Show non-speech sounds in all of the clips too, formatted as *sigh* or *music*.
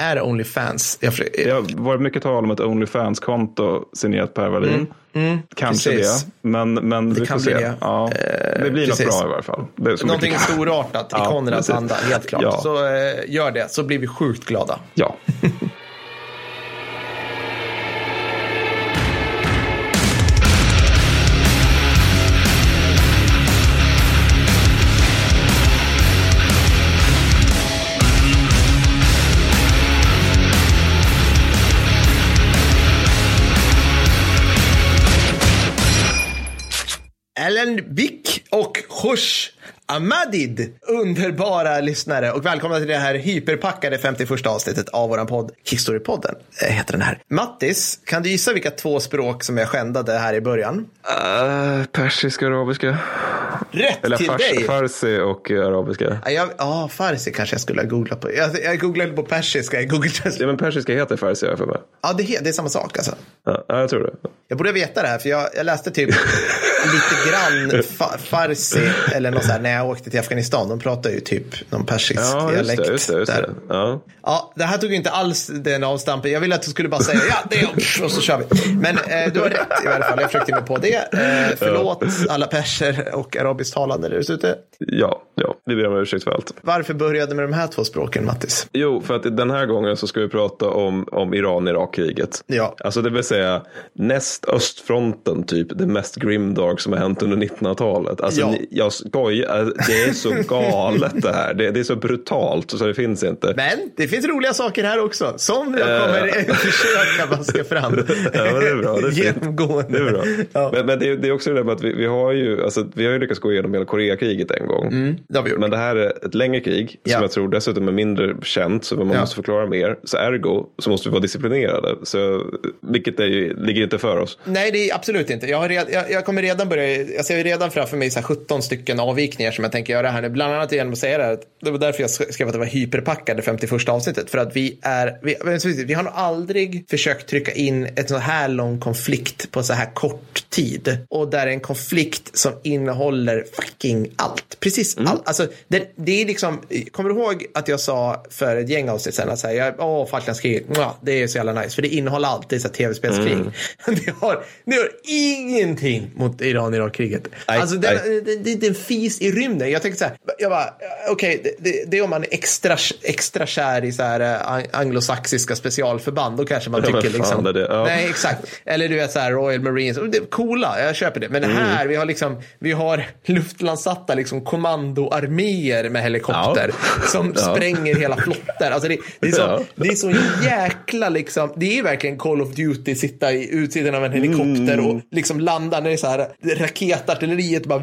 är det Onlyfans? Jag, Det har varit mycket tal om ett Onlyfans-konto signerat Per Wallin. Kanske Mm, precis. det, men, men vi kan får bli se. det. Ja, det blir precis. något bra i varje fall. Det är så Någonting storartat i Ja, Konrads anda, helt klart. Ja. Så eh, gör det, så blir vi sjukt glada. Ja. *laughs* Ellen Bick och Hush. Ahmadid, underbara lyssnare och välkomna till det här hyperpackade 51 avsnittet av våran podd Historypodden eh, heter den här. Mattis, kan du gissa vilka två språk som jag skändade här i början? Uh, persiska, arabiska. Rätt Eller till fars, dig! farsi och eh, arabiska. Ja, Ja, farsi kanske jag skulle ha googlat på. Jag, jag googlade på persiska i Google Translate. *laughs* Ja, men persiska heter farsi har jag för mig. Ja, det, det är samma sak alltså. Ja, ja, jag tror det. Jag borde veta det här för jag, jag läste typ *laughs* lite grann fa, farsi eller något så här jag åkte till Afghanistan. De pratar ju typ någon persisk Ja, just dialekt. det. Just det, just det. Ja. Ja, det här tog ju inte alls den avstampen. Jag ville att du skulle bara säga ja, det är och så kör vi. Men eh, du har rätt i alla fall. Jag försökte mig på det. Eh, förlåt alla perser och arabisktalande där ute. ja, ja, vi ber om ursäkt för allt. Varför började med de här två språken, Mattis? Jo, för att den här gången så ska vi prata om, om Iran-Irak-kriget. Ja. Alltså det vill säga näst östfronten, typ det mest grimdark som har hänt under 1900-talet. Alltså Ja. jag skojar, det är så *laughs* galet det här. Det, det är så brutalt så det finns inte. Men det finns roliga saker här också. Som jag kommer *laughs* försöka vaska fram. *laughs* Ja, men det är bra. Det är. Genomgående. Det är bra. Ja. Men, men det, är, det är också det där med att vi, vi, har ju, alltså, vi har ju lyckats gå igenom hela Koreakriget en gång. det vi gjort. Men det här är ett längre krig Ja. som jag tror dessutom är mindre känt så man Ja. måste förklara mer. Så ergo så måste vi vara disciplinerade. Så, vilket är ju, ligger inte för oss. Nej, det är absolut inte. Jag, har red, jag, jag kommer redan börja, jag ser redan framför mig så här 17 stycken avvikningar som jag tänker göra här nu. Bland annat genom att säga det här. att Det var därför jag skrev att det var hyperpackade 51 avsnittet. För att vi är, vi, vi, har nog aldrig försökt trycka in ett så här lång konflikt på så här kort tid. Och där en konflikt som innehåller fucking allt. Precis allt. Alltså, det, det är liksom, kommer du ihåg att jag sa för ett gäng avsnitt sen att säga, åh, Falklandskriget, det är så jävla nice. För det innehåller allt, är så här tv-spelskrig. *laughs* Det, har, det har ingenting mot Iran-Irak-kriget. Alltså, det, det, det, det är en fis i rymden. Jag tänkte så här, jag bara, okej, det, det, det är om man är extra, extra kär i så här eh, anglosaxiska specialförband, då kanske man Ja, tycker fan, liksom. det. Ja. Nej, exakt. Eller du vet så här Royal Marines. Det coola, jag köper det. Men Mm. här, vi har liksom, vi har *laughs* luftlandsatta liksom kommandoarméer med helikopter som Ja. spränger hela flottor. Alltså det, det, är så, Ja. det är så jäkla liksom, det är verkligen Call of Duty, sitta i utsidan av en helikopter Mm. och liksom landa när det är så här, raketartilleriet bara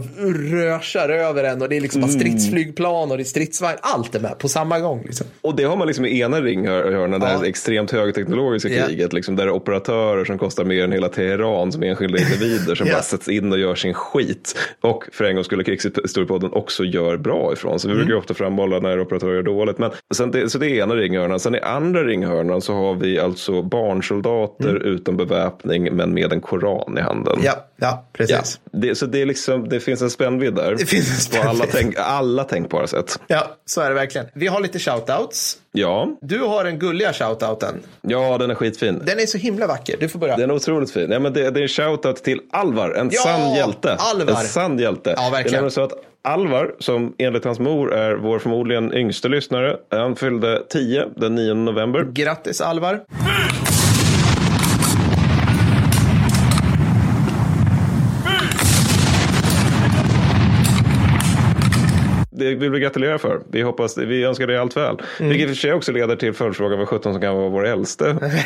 rörsar över en och det är liksom Mm. stridsflygplan och det är stridsvagn. Allt är med på samma gång. Liksom. Och det har man liksom i ena ringhörnan, det här Ja. extremt högteknologiska Ja. kriget, liksom, där det är operatörer som kostar mer än hela Teheran som enskilda individer som Ja. bara sätts in och gör sin skit. Och för en gång skulle krigshistoriepodden också gör bra ifrån. Så vi Mm. brukar ofta framhålla när operatörer gör dåligt. Men sen det, så det är ena ringhörnan. Sen i andra ringhörnan så har vi alltså barnsoldater utan beväpning men med en koran i handen. Mm. Ja, ja, precis. Ja, det, så det, är liksom, det finns en spännvidd där. Det finns en På alla, spännvidd. tänk, alla tänkbara sätt. Ja, så är det verkligen. Vi har lite shoutouts. Ja, Du har den gulliga shoutouten. ja den är skitfin. Den är så himla vacker. Du får börja. Den är otroligt fin. Ja, men det, det är en shoutout till Alvar, en Ja, sann hjälte. Alvar. En sann hjälte. Ja, verkligen. Det är så att Alvar, som enligt hans mor är vår förmodligen yngste lyssnare, han fyllde 10 den 9 november. Grattis Alvar. Det vill vi gratulera för. Vi, hoppas, vi önskar dig allt väl. Mm. Vilket i och för sig också leder till följdfrågan vad 17 som kan vara vår äldste *laughs*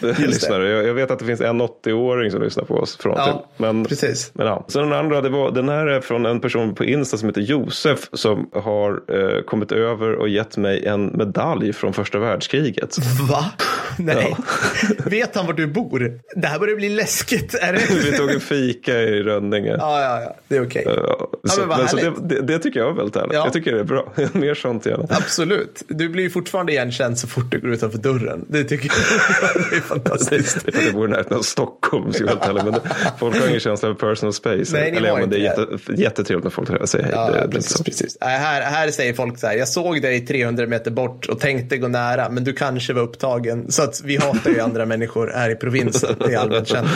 lyssnare. Jag, jag vet att det finns en 80-åring som lyssnar på oss från Ja. Men, precis. Men ja. Sen den andra, det var, den här är från en person på Insta som heter Josef som har eh, kommit över och gett mig en medalj från första världskriget. Va? *laughs* Nej. *laughs* Vet han var du bor? Det här börjar bli läskigt. Är det? *laughs* Vi tog en fika i Rönninge. Ja, ja, ja. Det är okej. Ja, så, men vad men så det, det, det tycker jag är väldigt härligt. Ja. Jag tycker det är bra. Mer sånt gärna. Absolut. Du blir ju fortfarande igenkänd så fort du går utanför dörren. Det tycker jag. Det är fantastiskt. det är det närheten av Stockholm. Så helt ärligt, men det, folk har ingen känsla för personal space. Nej, Eller, men det är jätte, jättetrevligt när folk säger hej. Ja, det, det är precis, precis. Här, här säger folk så här, jag såg dig 300 meter bort och tänkte gå nära, men du kanske var upptagen. Så att vi hatar ju andra människor här i provinsen, det är allmänt känt.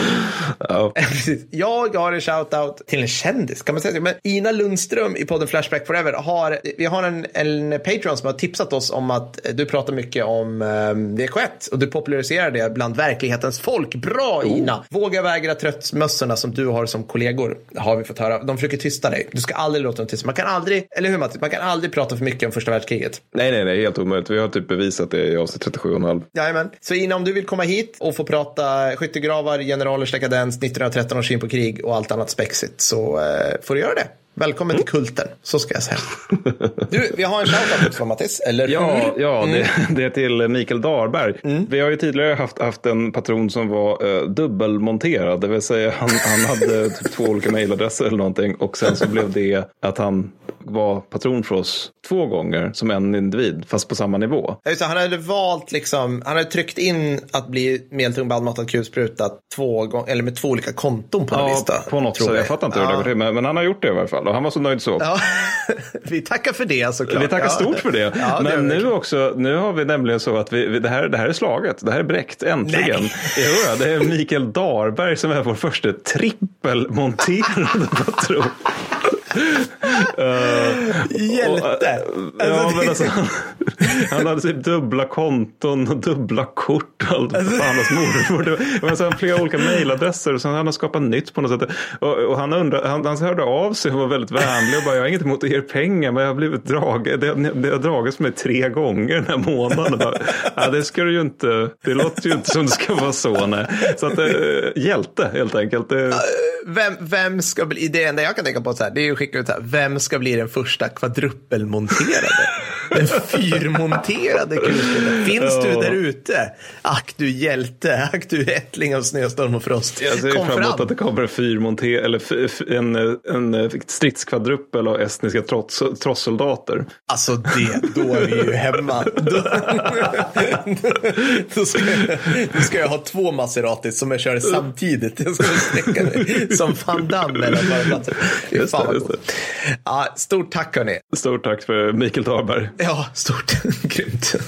Ja. *laughs* Jag har en shout-out till en kändis, kan man säga så? Men Ina Lundström i podden Flashback Forever har, vi har en, en Patreon som har tipsat oss om att du pratar mycket om um, VK1 och du populariserar det bland verklighetens folk. Bra Ina! Våga vägra tröttmössorna som du har som kollegor, har vi fått höra. De försöker tysta dig. Du ska aldrig låta dem tysta. Man kan aldrig, eller hur Mattis, man kan aldrig prata för mycket om första världskriget. Nej, nej, nej, helt omöjligt. Vi har typ bevisat det i avsnitt 37,5. Jajamän. Så Ina, om du vill komma hit och få prata skyttegravar, generalers dekadens, 1913 års syn på krig och allt annat spexigt så eh, får du göra det. Välkommen till kulten, så ska jag säga. Du, vi har en shoutout också Mattis, eller Ja, ja det, *laughs* det är till Mikael Darberg. Vi har ju tidigare haft, haft en patron som var eh, dubbelmonterad. Det vill säga han, han hade *laughs* typ två olika mejladresser eller någonting. Och sen så blev det att han var patron för oss två gånger som en individ, fast på samma nivå. Ja, just han hade valt liksom, han hade tryckt in att bli medeltung baldmatad kulspruta två gånger, eller med två olika konton på en Ja, lista. på något tror sätt. Jag fattar inte hur det ja. går till, men, men han har gjort det i alla fall. Och han var så nöjd så. Ja, *laughs* vi tackar för det såklart. Vi tackar ja. stort för det. Ja, det Men nu också, nu har vi nämligen så att vi, vi, det, här, det här är slaget. Det här är bräckt, äntligen. Jo, det är Mikael Darberg som är vår första trippelmonterade patron. Hjälte. Och, äh, ja, men alltså, han, han hade typ dubbla konton och dubbla kort allt Alltså- för hans mormor. Det var- Men alltså, han flera olika mejladresser och sen han har skapat nytt på något sätt. Och, och han, undrar, han, han hörde av sig och var väldigt vänlig och bara, jag har inget emot att ge er pengar men jag har blivit dragen, det, det har dragits mig tre gånger den här månaden. Bara, ja, det ska du ju inte, det låter ju inte som det ska vara så. Nej. Så att, äh, hjälte helt enkelt. Det, vem, vem ska bli, det enda jag kan tänka på så här, det är att skicka ut så här, vem ska bli den första kvadrupelmonterade? Den fyrmonterade kulsprutan. Finns du Ja. där ute? Ack du hjälte, ack du ättling av snöstorm och frost. Jag ser Kom fram emot att det kommer en fyrmonter eller en, en, en stridskvadrupel av estniska trots, trossoldater. Alltså det, då är vi ju hemma. Då, *laughs* då, ska, jag, då ska jag ha två Maseratis som jag kör samtidigt. Jag ska sträcka mig som van Damme mellan. Fy Just fan vad. Ja, stort tack hörni. Stort tack för Mikael Darberg. Ja, stort. *laughs* Grymt.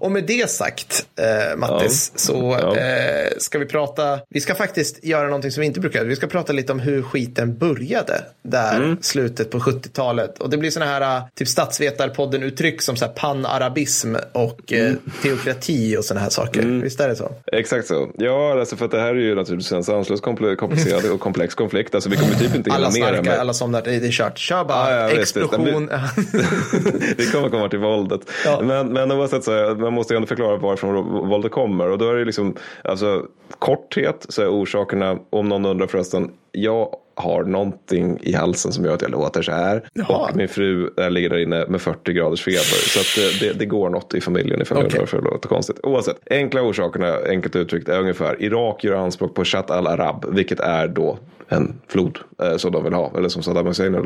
Och med det sagt, eh, Mattis, Ja. så Ja. eh, ska vi prata, vi ska faktiskt göra någonting som vi inte brukar göra. Vi ska prata lite om hur skiten började där Mm. slutet på 70-talet. Och det blir sådana här eh, typ statsvetarpodden-uttryck som så här panarabism och eh, Mm. teokrati och sådana här saker. Visst är det så? Exakt så. Ja, alltså för att det här är ju naturligtvis en sanslöst komplicerad och komplex konflikt. Alltså vi kommer typ inte Alla hinna med det. snarkar, Men... alla somnar, det är kört. Kör bara, Ja, ja, visst, visst. explosion. *laughs* vi kommer komma till våldet. Men, men oavsett så, man måste ju ändå förklara varifrån våldet kommer. Och då är det liksom, alltså korthet så är orsakerna, om någon undrar förresten, jag har någonting i halsen som gör att jag låter så här. Jaha. Och min fru äh, ligger där inne med 40 graders feber. Så att eh, det, det går något i familjen ifall okay. jag låter konstigt. Oavsett, enkla orsakerna, enkelt uttryckt, är ungefär Irak gör anspråk på Shat al-Arab, vilket är då en flod eh, som de vill ha, eller som Saddam Hussein eh,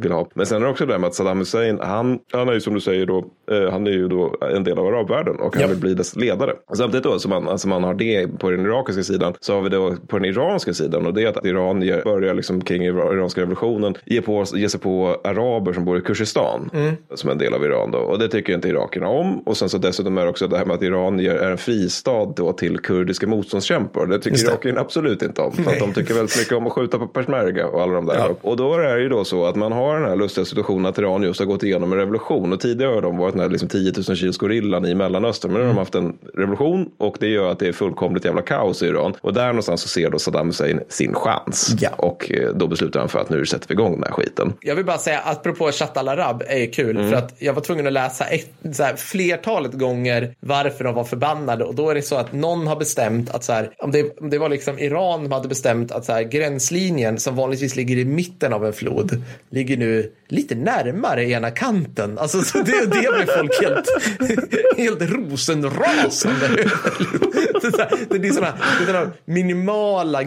vill ha. Men sen är det också det där med att Saddam Hussein, han, han är ju som du säger då, eh, han är ju då en del av arabvärlden och han Ja. vill bli dess ledare. Samtidigt då som man, alltså man har det på den irakiska sidan så har vi då på den iranska sidan och det är att Iran ger, börjar liksom kring ira- iranska revolutionen ge, på, ge sig på araber som bor i Kurdistan som är en del av Iran då och det tycker inte irakierna om och sen så dessutom är det också det här med att Iran ger, är en fristad då till kurdiska motståndskämpar. Det tycker det. irakierna absolut inte om för att de tycker väldigt mycket om att skjuta på peshmerga och alla de där. Ja. Och då är det ju då så att man har den här lustiga situationen att Iran just har gått igenom en revolution och tidigare har de varit den här liksom 10 000 kilos gorillan i Mellanöstern men nu har de haft en revolution och det gör att det är fullkomligt jävla kaos i Iran och där någonstans så ser då Saddam Hussein sin chans Ja. och eh, då beslutar han för att nu sätter vi igång den här skiten. Jag vill bara säga, apropå Chat al-Arab är ju kul. Mm. För att jag var tvungen att läsa ett, så här, flertalet gånger varför de var förbannade. Och då är det så att någon har bestämt att så här, om det, om det var liksom Iran som hade bestämt att så här, gränslinjen som vanligtvis ligger i mitten av en flod ligger nu lite närmare ena kanten. Alltså så det, det blir folk helt, helt rosenrasande. Det är sådana, sådana minimala,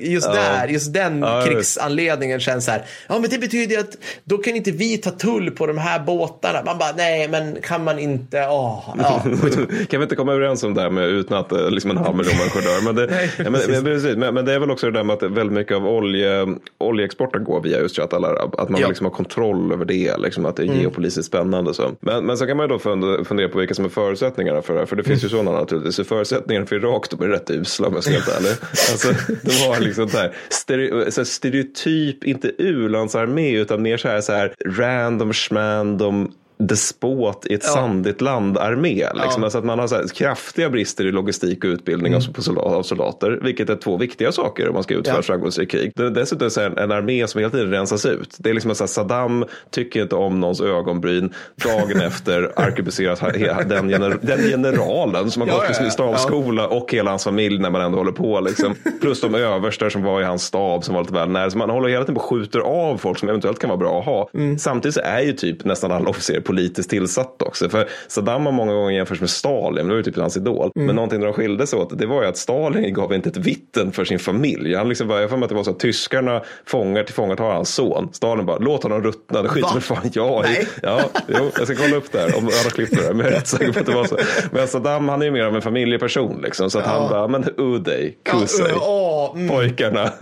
just Ja. där, just den Ja, krigsanledningen känns så här. Ja, men det betyder att då kan inte vi ta tull på de här båtarna. Man bara, nej, men kan man inte? Oh, ja. *laughs* kan vi inte komma överens om det här med utan att eh, liksom en halv miljon människor dör? Men det, *laughs* nej, men, men, men, det är väl också det där med att väldigt mycket av olje, oljeexporten går via just Chat Att man ja. liksom har kontroll över det, liksom, att det är mm. geopolitiskt spännande. Så. Men, men så kan man ju då fundera på vilka som är förutsättningarna för det. För det finns ju mm. sådana naturligtvis. Förutsättningarna för Irak de är rätt usla om jag ska vara helt ärlig. Alltså, de har liksom där, stereo, så stereotyp, inte u-landsarmé utan mer så här, så här random schmandom despot i ett ja. sandigt land-armé. Liksom. Ja. Alltså att man har så kraftiga brister i logistik och utbildning mm. av soldater, vilket är två viktiga saker om man ska utföra ja. framgångsrik krig. Det är dessutom så här, en armé som hela tiden rensas ut. Det är liksom så här, Saddam tycker inte om någons ögonbryn. Dagen *laughs* efter arkebuseras den, gener den generalen som har gått på stavskola och hela hans familj när man ändå håller på. Liksom. *laughs* Plus de överstar som var i hans stab som var lite väl nära. Så man håller hela tiden på och skjuter av folk som eventuellt kan vara bra att ha. Mm. Samtidigt så är ju typ nästan alla officerare politiskt tillsatt också. För Saddam har många gånger jämförts med Stalin, det var ju typ hans idol. Mm. Men någonting de skilde sig åt, det var ju att Stalin gav inte ett vitten för sin familj. Han liksom bara, jag får mig att det var så att tyskarna fångar till fångat har hans son. Stalin bara, låt honom ruttna, det skiter väl fan jag i. Ja, jo, jag ska kolla upp det här om alla klippt det där. Men jag är rätt *laughs* säker på att det var så. Men Saddam, han är ju mer av en familjeperson liksom. Så att ja. han bara, men Uday, Kusay, ja, uh, mm. pojkarna.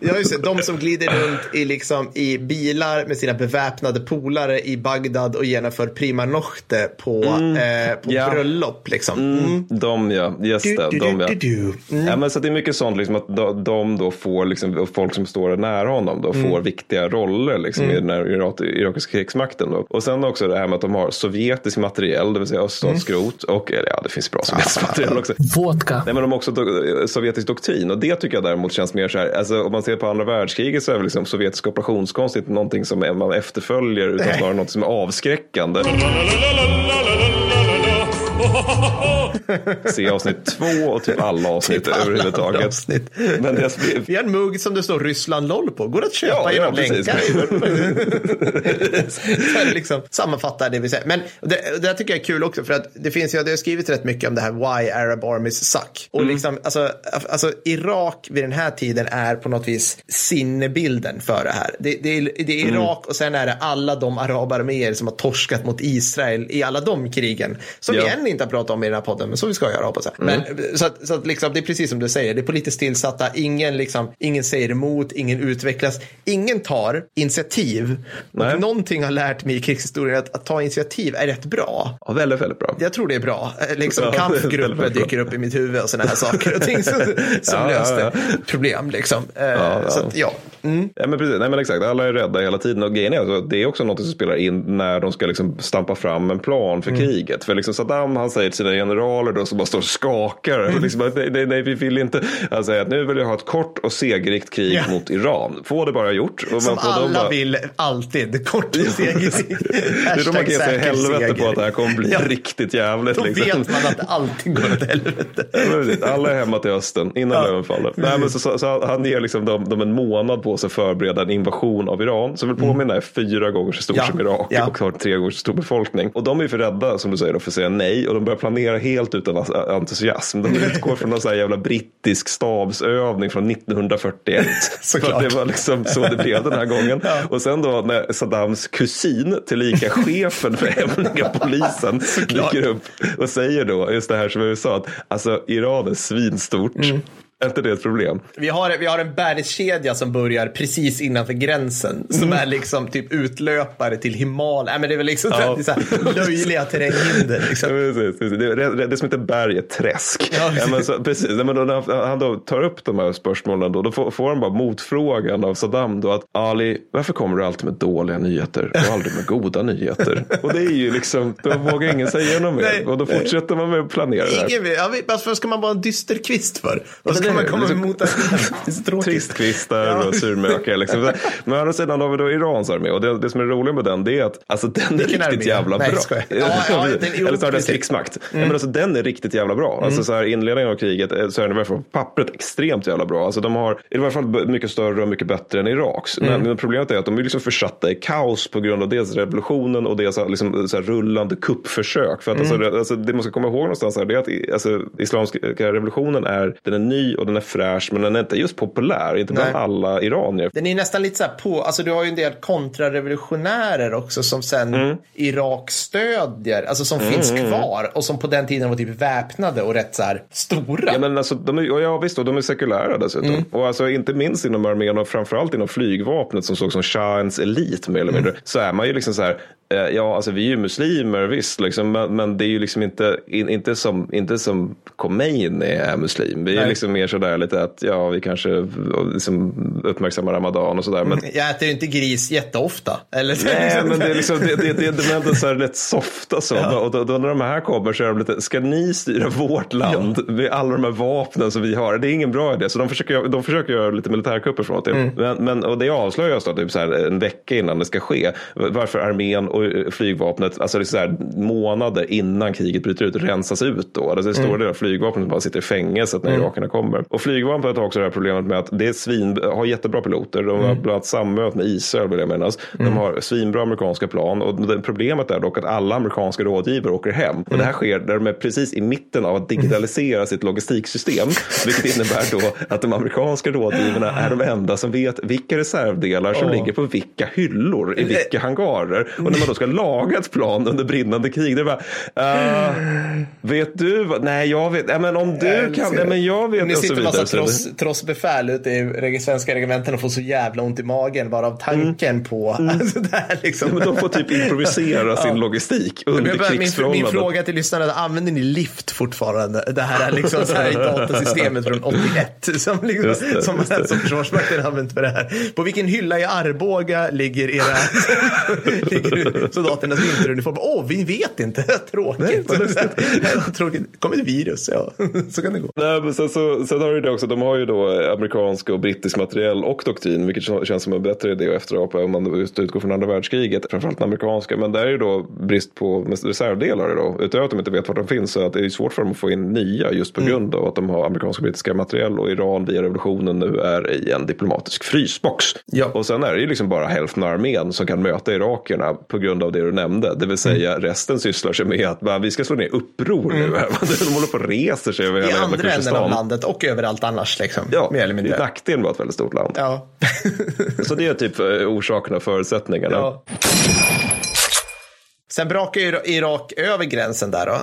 ja, just det, de som glider runt i, liksom, i bilar med sina beväpnade polare i Bagdad och genomför prima nocte på, mm. eh, på ja. bröllop. Liksom. Mm. mm. De ja, just det. Du, de, ja. Du, mm. ja, men så det är mycket sånt liksom, att de då får, liksom, folk som står nära honom då, får mm. viktiga roller liksom, i den här irakiska krigsmakten. Då. Och sen också det här med att de har sovjetisk materiell, det vill säga öststatsskrot och ja, det finns bra sovjetisk materiell också. Vodka. Nej, men de har också do sovjetisk doktrin och det tycker jag däremot känns mer så här, alltså, om man ser på andra världskriget så är väl liksom sovjetisk operationskonst inte någonting som man efterföljer utan snarare något som är avskräckande. *laughs* Se avsnitt två och typ alla avsnitt typ överhuvudtaget. Avsnitt. Men det blir... Vi har en mugg som det står Ryssland LOL på. Går att köpa ja, genom ja, länkar. *laughs* så liksom sammanfattar det vi säger. Men det, det tycker jag är kul också för att det finns ju, det har skrivit rätt mycket om det här why Arab armies suck. Och mm. liksom, alltså, alltså Irak vid den här tiden är på något vis sinnebilden för det här. Det, det, är, det är mm. Irak mm. och sen är det alla de arabarméer som har torskat mot Israel i alla de krigen. Som ja. Vi inte har pratat om i den här podden, men som vi ska göra hoppas jag. Mm. Men, så att, så att liksom, det är precis som du säger, det är politiskt tillsatta, ingen, liksom, ingen säger emot, ingen utvecklas, ingen tar initiativ. Nej. Och någonting har lärt mig i krigshistorien att, att ta initiativ är rätt bra. Ja, väldigt, väldigt bra. Jag tror det är bra. Eh, liksom ja, kampgrupper dyker upp i mitt huvud och sådana här saker och ting som, *laughs* som ja, löste ja, problem. Liksom. Eh, så att, ja. Mm. Ja, men precis. Nej, men exakt. Alla är rädda hela tiden. Och grejen är alltså, det är också något som spelar in när de ska liksom stampa fram en plan för mm. kriget. För liksom Saddam han säger till sina generaler då, som bara står och skakar. Mm. *laughs* Liksom, nej, nej, nej, vi vill inte. Han säger att nu vill jag ha ett kort och segerrikt krig yeah. mot Iran. Få det bara gjort. Och som alla bara... vill alltid. Kort och segerrikt. *laughs* det är då man kan ge helvete seger. på att det här kommer bli ja. riktigt jävligt. Då liksom. vet man att det alltid går åt helvete. alla är hemma till hösten innan ja. faller. Nej, men så, så, så, han ger liksom dem, dem en månad på sig att förbereda en invasion av Iran. Så vill påminna är fyra gånger så stor ja. som Irak ja. och har tre gånger så stor befolkning. Och de är för rädda som du säger för att säga nej och de börjar planera helt utan entusiasm. De utgår från någon sån här jävla brittisk stabsövning från 1941. *laughs* Såklart. det var liksom så det blev den här gången. Ja. Och sen då när Saddams kusin, tillika chefen för hemliga polisen, dyker upp och säger då just det här som jag sa att alltså Iran är svinstort. Mm. Är inte det ett problem? Vi har, vi har en bergskedja som börjar precis innanför gränsen. Som mm. är liksom typ utlöpare till Himalaya. men det är väl liksom ja. så här, löjliga terränghinder. Liksom. Ja, precis, precis. Det, det, det, som heter berg är träsk. Ja, precis. Men så, precis. Men då, när han då tar upp de här spörsmålen då, då får, får han bara motfrågan av Saddam då att Ali, varför kommer du alltid med dåliga nyheter och aldrig med goda nyheter? och det är ju liksom, då vågar ingen säga något mer. Och då fortsätter man med att planera det här. Ingen, ja, varför ska man vara en dyster kvist för? man kommer liksom, mot Tristkvistar ja. och surmökar. Liksom. Men å andra sidan har vi då Irans armé och det, det som är roligt med den det är att alltså, den är Vilken riktigt armé? jävla Nej, bra. Ja, ja, den, Eller snarare krigsmakt. Mm. Men alltså, den är riktigt jävla bra. Mm. Alltså, så här, inledningen av kriget eh, så är den i alla fall på pappret extremt jävla bra. Alltså, de har i alla fall mycket större och mycket bättre än Iraks. Mm. Men problemet är att de är liksom försatta i kaos på grund av dels revolutionen och dels liksom, så här, rullande kuppförsök. För att, alltså, mm. alltså, alltså, det man ska komma ihåg någonstans här, det är att alltså, islamiska revolutionen är, den är ny och den är fräsch men den är inte just populär, inte bland Nej. alla iranier. Den är nästan lite så här på, alltså du har ju en del kontrarevolutionärer också som sen Mm. Irak stödjer, alltså som finns kvar och som på den tiden var typ väpnade och rätt så här stora. Ja, men alltså, de är, ja visst, och de är sekulära dessutom. Mm. Och alltså, inte minst inom armén och framförallt inom flygvapnet som såg som shahens elit mer eller mindre. Så är man ju liksom så här, eh, ja alltså vi är ju muslimer visst, liksom, men, men det är ju liksom inte, in, inte, som, inte som Khomeini är muslim. Vi är Nej. liksom mer sådär lite att ja vi kanske liksom, uppmärksammar ramadan och sådär. Men, *laughs* Jag äter ju inte gris jätteofta. Eller? Nej, men det är liksom, det, det, det, det är ändå så här rätt softa så. Och då, då när de här kommer så är de lite, ska ni styra vårt land med alla de här vapnen som vi har? Det är ingen bra idé. Så de försöker, de försöker göra lite militärkupper från och till. Men, men, och det avslöjas då typ så här en vecka innan det ska ske. Varför armén och flygvapnet, alltså det är så här månader innan kriget bryter ut, rensas ut då. Alltså det är stora delar av flygvapnet som bara sitter i fängelset när irakerna kommer. Och flygvapnet har också det här problemet med att det är svin, har jättebra piloter. De har bland annat sammöte med Israel vill jag minnas. De har svinbra amerikanska plan och det, problemet är dock att alla amerikanska rådgivare åker hem. Och det här sker där de är precis i mitten av att digitalisera sitt logistiksystem. *laughs* Vilket innebär då att de amerikanska rådgivarna är de enda som vet vilka reservdelar som Åh. ligger på vilka hyllor i vilka hangarer. Och när man då ska laga ett plan under brinnande krig, det är bara, uh, vet du vad? Nej, jag vet, ja, men om du kan, det. men jag vet sitter vidare. massa tross, trossbefäl ute i svenska regementen och får så jävla ont i magen bara av tanken på alltså, *laughs* det här liksom. Men de får typ improvisera *laughs* sin logistik under bara, min, min krigsförhållanden. fråga till lyssnarna är, använder ni lift fortfarande? Det här är liksom så här datasystemet från 81 *laughs* som, liksom, Just det, som, just som Försvarsmakten använt för det här. På vilken hylla i Arboga ligger era ligger soldaternas vinteruniform? Åh, vi vet inte. Tråkigt. lustigt. Tråkigt. Kommer ett virus, ja. Så kan det gå. Nej, men sen, så, sen har du det också, de har ju då amerikansk och brittisk materiell och doktrin, vilket kän- känns som en bättre idé att efterapa om man just utgår från andra världskriget, framförallt den amerikanska. Men där är ju då brist på reservdelar då, utöver att de inte vet var de finns, så att det är svårt för dem att få in nya just på grund av att de har amerikanska och brittiska materiell och Iran via revolutionen nu är i en diplomatisk frysbox. Ja. Och sen är det ju liksom bara hälften av armén som kan möta irakierna på grund av det du nämnde. Det vill säga resten sysslar sig med att vi ska slå ner uppror nu. *laughs* De håller på och reser sig över I hela jävla andra änden av landet och överallt annars. Liksom, Ja, mer eller mindre. nackdelen med ett väldigt stort land. Ja. Så det är typ eh, orsakerna och förutsättningarna. ja. Sen brakar ju Irak över gränsen där då.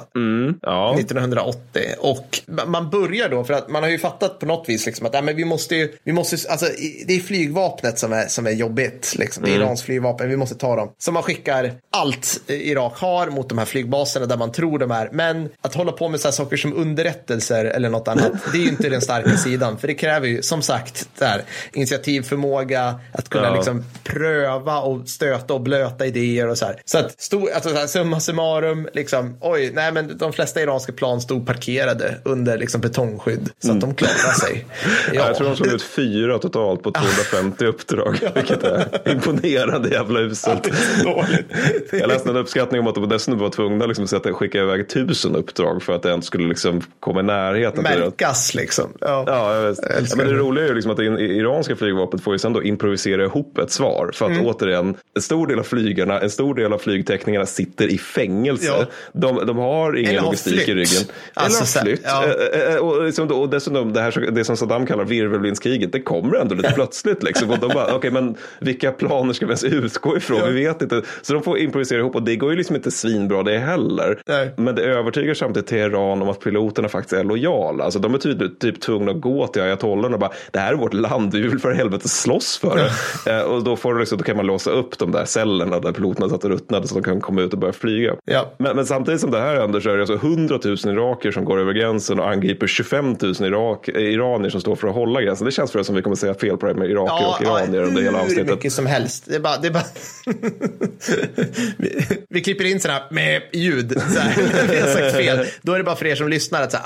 Ja. 1980 och man börjar då för att man har ju fattat på något vis liksom att ja, men vi måste ju, vi måste, alltså, det är flygvapnet som är, som är jobbigt. Liksom. Det är Irans flygvapen, vi måste ta dem. Så man skickar allt Irak har mot de här flygbaserna där man tror de är. Men att hålla på med så här saker som underrättelser eller något annat, *laughs* det är ju inte den starka sidan. För det kräver ju som sagt där, initiativförmåga, att kunna Ja. liksom pröva och stöta och blöta idéer och så här. Så att stor, alltså, så här, summa summarum, liksom, oj, nej men de flesta iranska plan stod parkerade under liksom, betongskydd så att de klarar sig. *laughs* Ja. Jag tror de slog ut fyra totalt på 250 *laughs* uppdrag. Vilket är imponerande jävla uselt. *laughs* Jag läste en uppskattning om att de dessutom var tvungna liksom, att sätta- skicka iväg tusen uppdrag för att det ens skulle liksom, komma i närheten. Märkas liksom. Ja. Ja, jag vet. älskar Ja, men det det. roliga är ju liksom att det iranska flygvapnet får ju sen då improvisera ihop ett svar. För att Mm. återigen, en stor del av flygarna, en stor del av flygteknikerna sitter i fängelse. Ja. De, de har ingen Eller logistik i ryggen. Alltså, Eller har flytt. ja. Eh, eh, Och, liksom, och dessutom det, här, det som Saddam kallar virvelvindskriget, det kommer ändå lite *laughs* plötsligt. Liksom. Och de bara, okej men vilka planer ska vi ens utgå ifrån? Ja. Vi vet inte. Så de får improvisera ihop och det går ju liksom inte svinbra det heller. Nej. Men det övertygar samtidigt Teheran om att piloterna faktiskt är lojala. Alltså de är typ, typ tvungna att gå till ayatollen och bara det här är vårt land, vi vill för helvete slåss för det. Eh, och då, får liksom, då kan man låsa upp de där cellerna där piloterna satt och ruttnade så de kan komma ut och börja flyga. Ja. Men, men samtidigt som det här händer så är det alltså 100 000 iraker som går över gränsen och angriper 25 000 Irak, iranier som står för att hålla gränsen. Det känns för som vi kommer säga fel på det här med iraker och iranier under hela hur avsnittet. mycket som helst. Det är bara, det är bara... *laughs* vi, vi klipper in sådana här med ljud. Så här. *laughs* Vi har sagt fel. Då är det bara för er som lyssnar att så här,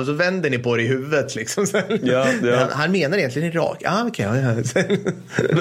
ah, så vänder ni på det i huvudet. Liksom. Så *laughs* här. Ja, ja. Han, han menar egentligen Irak. Ah, okay, ja, ja.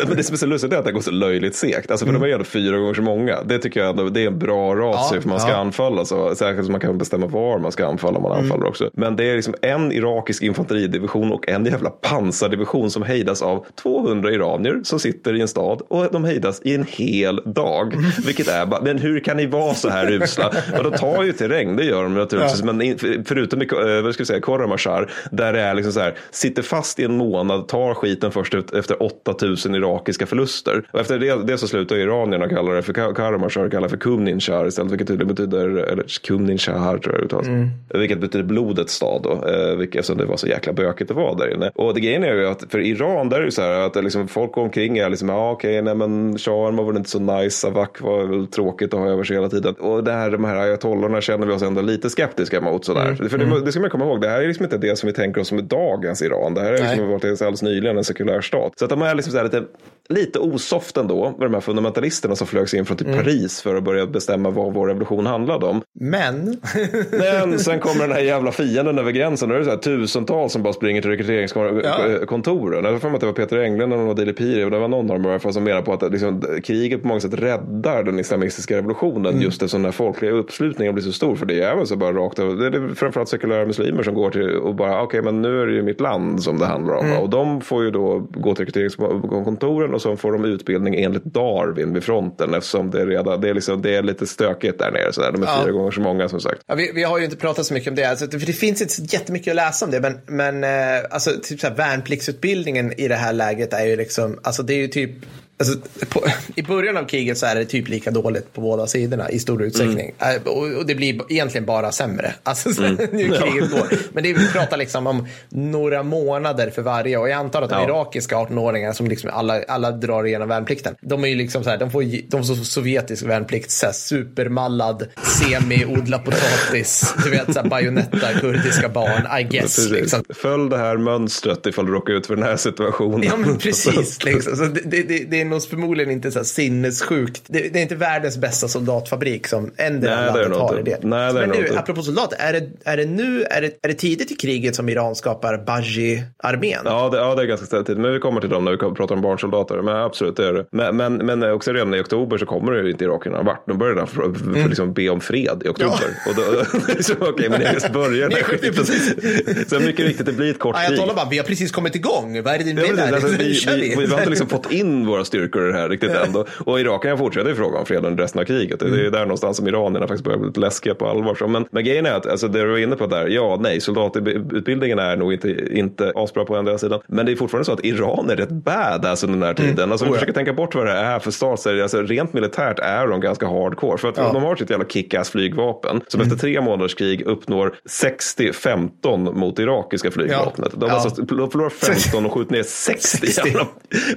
Men det som är så lustigt är att det går så löjligt segt. Alltså för Mm. de är ju ändå fyra gånger så många. Det tycker jag ändå, det en bra ratio Ja, för man ska ja. anfalla. Så, särskilt som man kan bestämma var man ska anfalla om man Mm. anfaller också. Men det är liksom en irakisk infanteridivision och en jävla pansardivision som hejdas av 200 iranier som sitter i en stad och de hejdas i en hel dag. *laughs* Vilket är bara, men hur kan ni vara så här usla? Och de tar ju terräng, det gör de naturligtvis. Men in, förutom i eh, vad ska jag säga, Korramashar, där det är liksom så här, sitter fast i en månad, tar skiten först ut efter 8000 irakiska förluster. Och efter det, det så slutar iranierna kalla det för Korramashar, kallar för Kumninshar istället, vilket tydligen betyder, eller Kumninshar tror jag uttalas. Vilket betyder blodets stad då, eh, vilket, eftersom det var så jäkla bökigt det var där inne. Och det grejen är ju att för Iran, där är det så här att det liksom, folk går omkring är liksom, ja okej, nej men shahen var väl inte så nice, Savak var väl tråkigt att ha över sig hela tiden. Och det här, de här ayatollorna känner vi oss ändå lite skeptiska mot sådär. För det, det ska man komma ihåg, det här är liksom inte det som vi tänker oss som är dagens Iran. Det här är liksom varit alldeles nyligen en sekulär stat. Så att de är liksom så här lite, lite osoft ändå med de här fundamentalisterna som flögs in från typ Paris för att börja bestämma vad vår revolution handlade om. Men, *laughs* Men sen kommer den här jävla fienden över gränsen. Då är det så här tusentals som bara springer till rekryteringskontoren. Jag har för mig att det var Peter Englund och Dili Piri och det var någon av dem i alla fall som menar på att liksom, kriget på många sätt räddar den islamistiska revolutionen just eftersom den här folkliga uppslutningen blir så stor. För det är väl så bara rakt över. Det är framförallt sekulära muslimer som går till och bara okej men nu är det ju mitt land som det handlar om. Och de får ju då gå till rekryteringskontoren och så får de utbildning enligt Darwin vid fronten eftersom det är, redan, det är, liksom, det är lite stökigt där nere. Så där. De är Ja. fyra gånger så många som sagt. ja, vi, vi har ju inte pratat så mycket om det, alltså, för det finns inte så jättemycket att läsa om det, men, men eh, alltså, typ så här, värnpliktsutbildningen i det här läget är ju liksom, alltså det är ju typ Alltså, på, I början av kriget så är det typ lika dåligt på båda sidorna i stor utsträckning. Eh, Och, och det blir egentligen bara sämre. Alltså, så, *laughs* nu kriget går. Men det, är- vi pratar liksom om några månader för varje. Och jag antar att de Ja. irakiska 18-åringarna som liksom alla, alla drar igenom värnplikten. De är ju liksom så här, de får, de får sovjetisk värnplikt, så här, supermallad, semi-odla potatis, du vet så här, bajonetta, kurdiska barn, I guess. Liksom. Följ det här mönstret ifall du råkar ut för den här situationen. Ja men precis. *laughs* Liksom. Så det, det, det är nog förmodligen inte så här sinnessjukt. Det, det är inte världens bästa soldatfabrik som ändå landet har i det. Nej, det men nu, inte. apropå soldater, är det, är det nu, är det, är det tidigt i kriget som Iran skapar Baji-armén? Ja det, ja, det är ganska ställt tid. Men vi kommer till dem när vi pratar om barnsoldater. Men absolut, det är det. Men, men, men också redan i oktober så kommer det inte irakierna vart. De börjar redan för, för Mm. liksom be om fred i oktober. Och då, så, *laughs* okej, men jag Ni där skjuter skiten. precis. Sen mycket riktigt, det blir ett kort krig. Ayatollah bara, vi har precis kommit igång. Vad är det Ja, bild precis. här? Alltså, vi, kör vi, vi har inte liksom fått in våra styrkor i det här riktigt än. Då. Och irakierna fortsätter ju fråga om fred under resten av kriget. Det är Mm. där någonstans som iranierna faktiskt börjar bli lite läskiga på allvar. Så, men, men grejen är att alltså, det du var inne på där, ja, nej, soldatutbildningen är nog inte, inte asbra på andra sidan. Men det är fortfarande så att Iran är rätt badass under den här tiden. Alltså, vi Oh, ja. försöker tänka bort vad det är för stat. Så Alltså, rent militärt är de ganska hardcore. För att de har sitt jävla kick-ass flygvapen. Som Mm. efter tre månaders krig uppnår 60-15 mot irakiska flygvapnet. De, Ja. alltså, de förlorar 15 och skjuter ner 60. 60. jävla-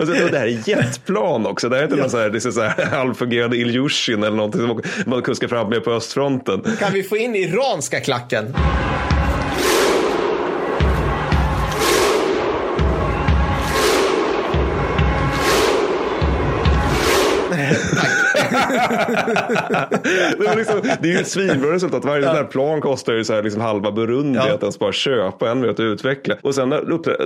Alltså, det här är *laughs* jetplan också. Det här är inte någon så här, det är så här *laughs* halvfungerande Ilyushin eller någonting som man kuskar fram med på östfronten. Kan vi få in iranska klacken? Det är, liksom, det är ju ett svinbra resultat. Varje sån här plan kostar ju så här liksom halva Burundi Ja. att ens bara köpa, en med att utveckla. Och sen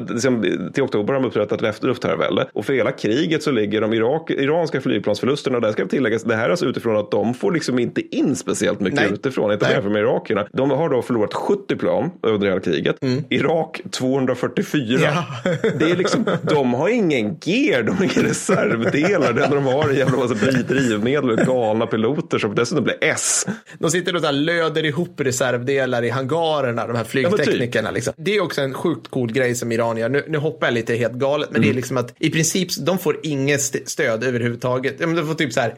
liksom, till oktober har de upprättat luft- luftherravälde. Och för hela kriget så ligger de Irak, iranska flygplansförlusterna, och där ska tilläggas, det här är alltså utifrån att de får liksom inte in speciellt mycket Nej. utifrån, inte jämfört med irakierna. De har då förlorat 70 plan under hela kriget. Irak 244. Ja. *laughs* Det är liksom, de har ingen gear, de har inga reservdelar. Det enda de har är en jävla massa drivmedel och galna piloter som dessutom blir S. De sitter och så löder ihop reservdelar i hangarerna, de här typ. flygteknikerna. Liksom. Det är också en sjukt cool grej som Iran gör. Nu, nu hoppar jag lite helt galet, men det Mm. är liksom att i princip de får inget st- stöd överhuvudtaget. Ja, men De får typ så här,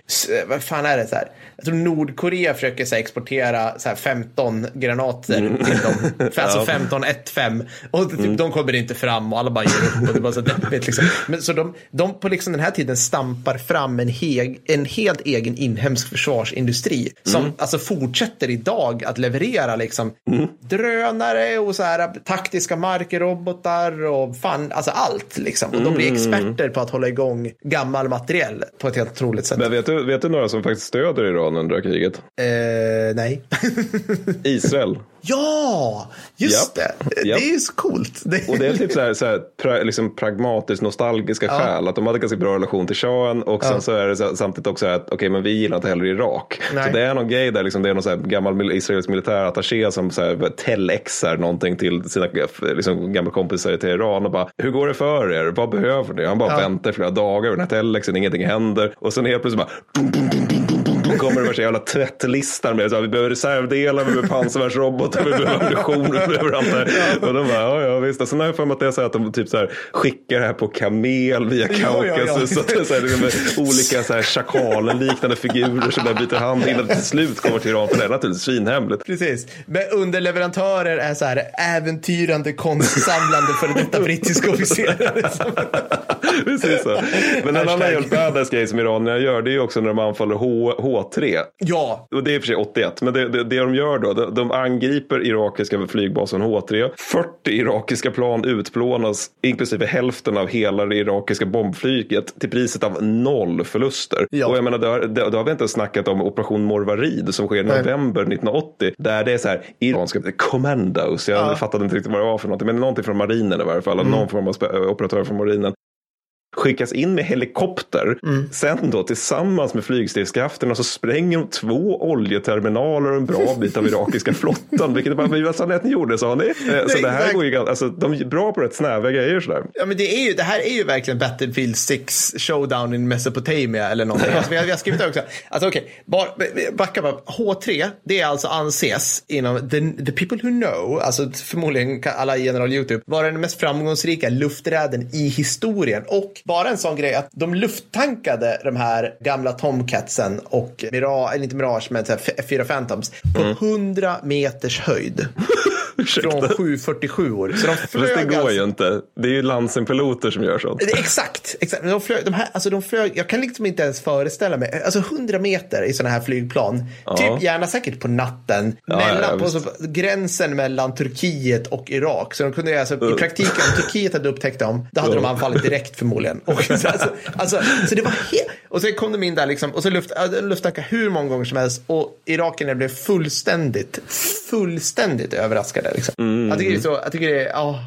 vad fan är det så här? Jag tror Nordkorea försöker så här, exportera så här 15 granater Mm. till dem. *laughs* Alltså 15 1-5. Och typ, de kommer inte fram och alla bara ger upp. Och det bara så deppigt liksom. Men så de, de på liksom den här tiden stampar fram en, heg, en helt egen inhemsk försvarsindustri. Som Mm. alltså fortsätter idag att leverera liksom drönare och så här taktiska markrobotar och fan, alltså allt liksom. Och de blir Mm. experter på att hålla igång gammal materiell på ett helt otroligt sätt. Men vet du, vet du några som faktiskt stöder Iran under kriget? Eh, nej. *laughs* Israel. Ja, just Japp. det. Japp. Det är ju så coolt. Det... Och det är typ så här, så här pra, liksom pragmatiskt nostalgiska skäl. Att de hade ganska bra relation till shahen. Och sen Ja. så är det så, samtidigt också att okej, men vi gillar inte heller Irak. Nej. Så det är någon grej där, liksom, det är någon så gammal israelisk militärattaché som så här, telexar någonting till sina liksom, gamla kompisar i Teheran och bara, hur går det för er? Vad behöver ni? Han bara Ja. väntar flera dagar med den här telexen, ingenting händer. Och sen helt plötsligt bara, bum, bum, bum, bum, kommer det värsta jävla tvättlistan med så här, vi behöver reservdelar, vi behöver pansarvärnsrobotar, vi behöver ammunition, vi behöver allt det. Och de bara, ja, ja visst. Och sen har jag för mig att det är så här att de typ så här, skickar det här på kamel via Ja, ja, ja. Kaukasus. Så så här, liksom, med olika så här, shakalen-liknande figurer som där byter hand innan det till slut kommer till Iran. För det är naturligtvis svinhemligt. Precis. Men underleverantörer är så här äventyrande, konstsamlande för detta brittiska officerare. *laughs* Precis så. Men en annan helt badass grej som iranierna gör det är ju också när de anfaller H, H3. ja, Och det är i och för sig 81, men det, det, det de gör då, de, de angriper irakiska flygbasen H3. 40 irakiska plan utplånas, inklusive hälften av hela det irakiska bombflyget till priset av noll förluster. Ja. Och jag menar, då, har- då, har vi inte snackat om operation Morvarid som sker i november 1980, där det är så här iranska commandos, jag Ja. fattade inte riktigt vad det var för någonting, men någonting från marinen i varje fall, Mm. någon form av operatör från marinen skickas in med helikopter. Mm. Sen då tillsammans med flygstridskrafterna så spränger de två oljeterminaler och en bra bit av irakiska *laughs* flottan. Vilket bara, vad sa ni att ni gjorde sa ni? Eh, Så det här exakt. går ju alltså de är bra på rätt snäva grejer sådär. Ja, men det, är ju, det här är ju verkligen Battlefield 6 Showdown in Mesopotamia eller någonting. Alltså, vi, har, vi har skrivit det också. Alltså okej, bara, backa bara. H3, det är alltså anses inom the, the people who know, alltså förmodligen alla general YouTube, vara den mest framgångsrika lufträden i historien. Och bara en sån grej att de lufttankade de här gamla Tomcatsen och Mirage, eller inte Mirage, men så här F4 Phantoms på 100 meters höjd. Från 747 år. Så de Fast flög det går alltså, ju inte. Det är ju Lansen-piloter som gör sånt. Exakt, exakt. De flög, de här, alltså de flög, jag kan liksom inte ens föreställa mig, alltså 100 meter i sådana här flygplan, typ gärna säkert på natten, Ja, mellan, ja, på gränsen mellan Turkiet och Irak. Så de kunde alltså, i praktiken, om Turkiet hade upptäckt dem, då hade de anfallit direkt förmodligen. Och, så, alltså, alltså, så det var helt, och så kom de in där liksom, och så luft, ja, hur många gånger som helst, och irakierna blev fullständigt, fullständigt överraskade. Liksom. Jag tycker det är så, jag tycker det är, ja.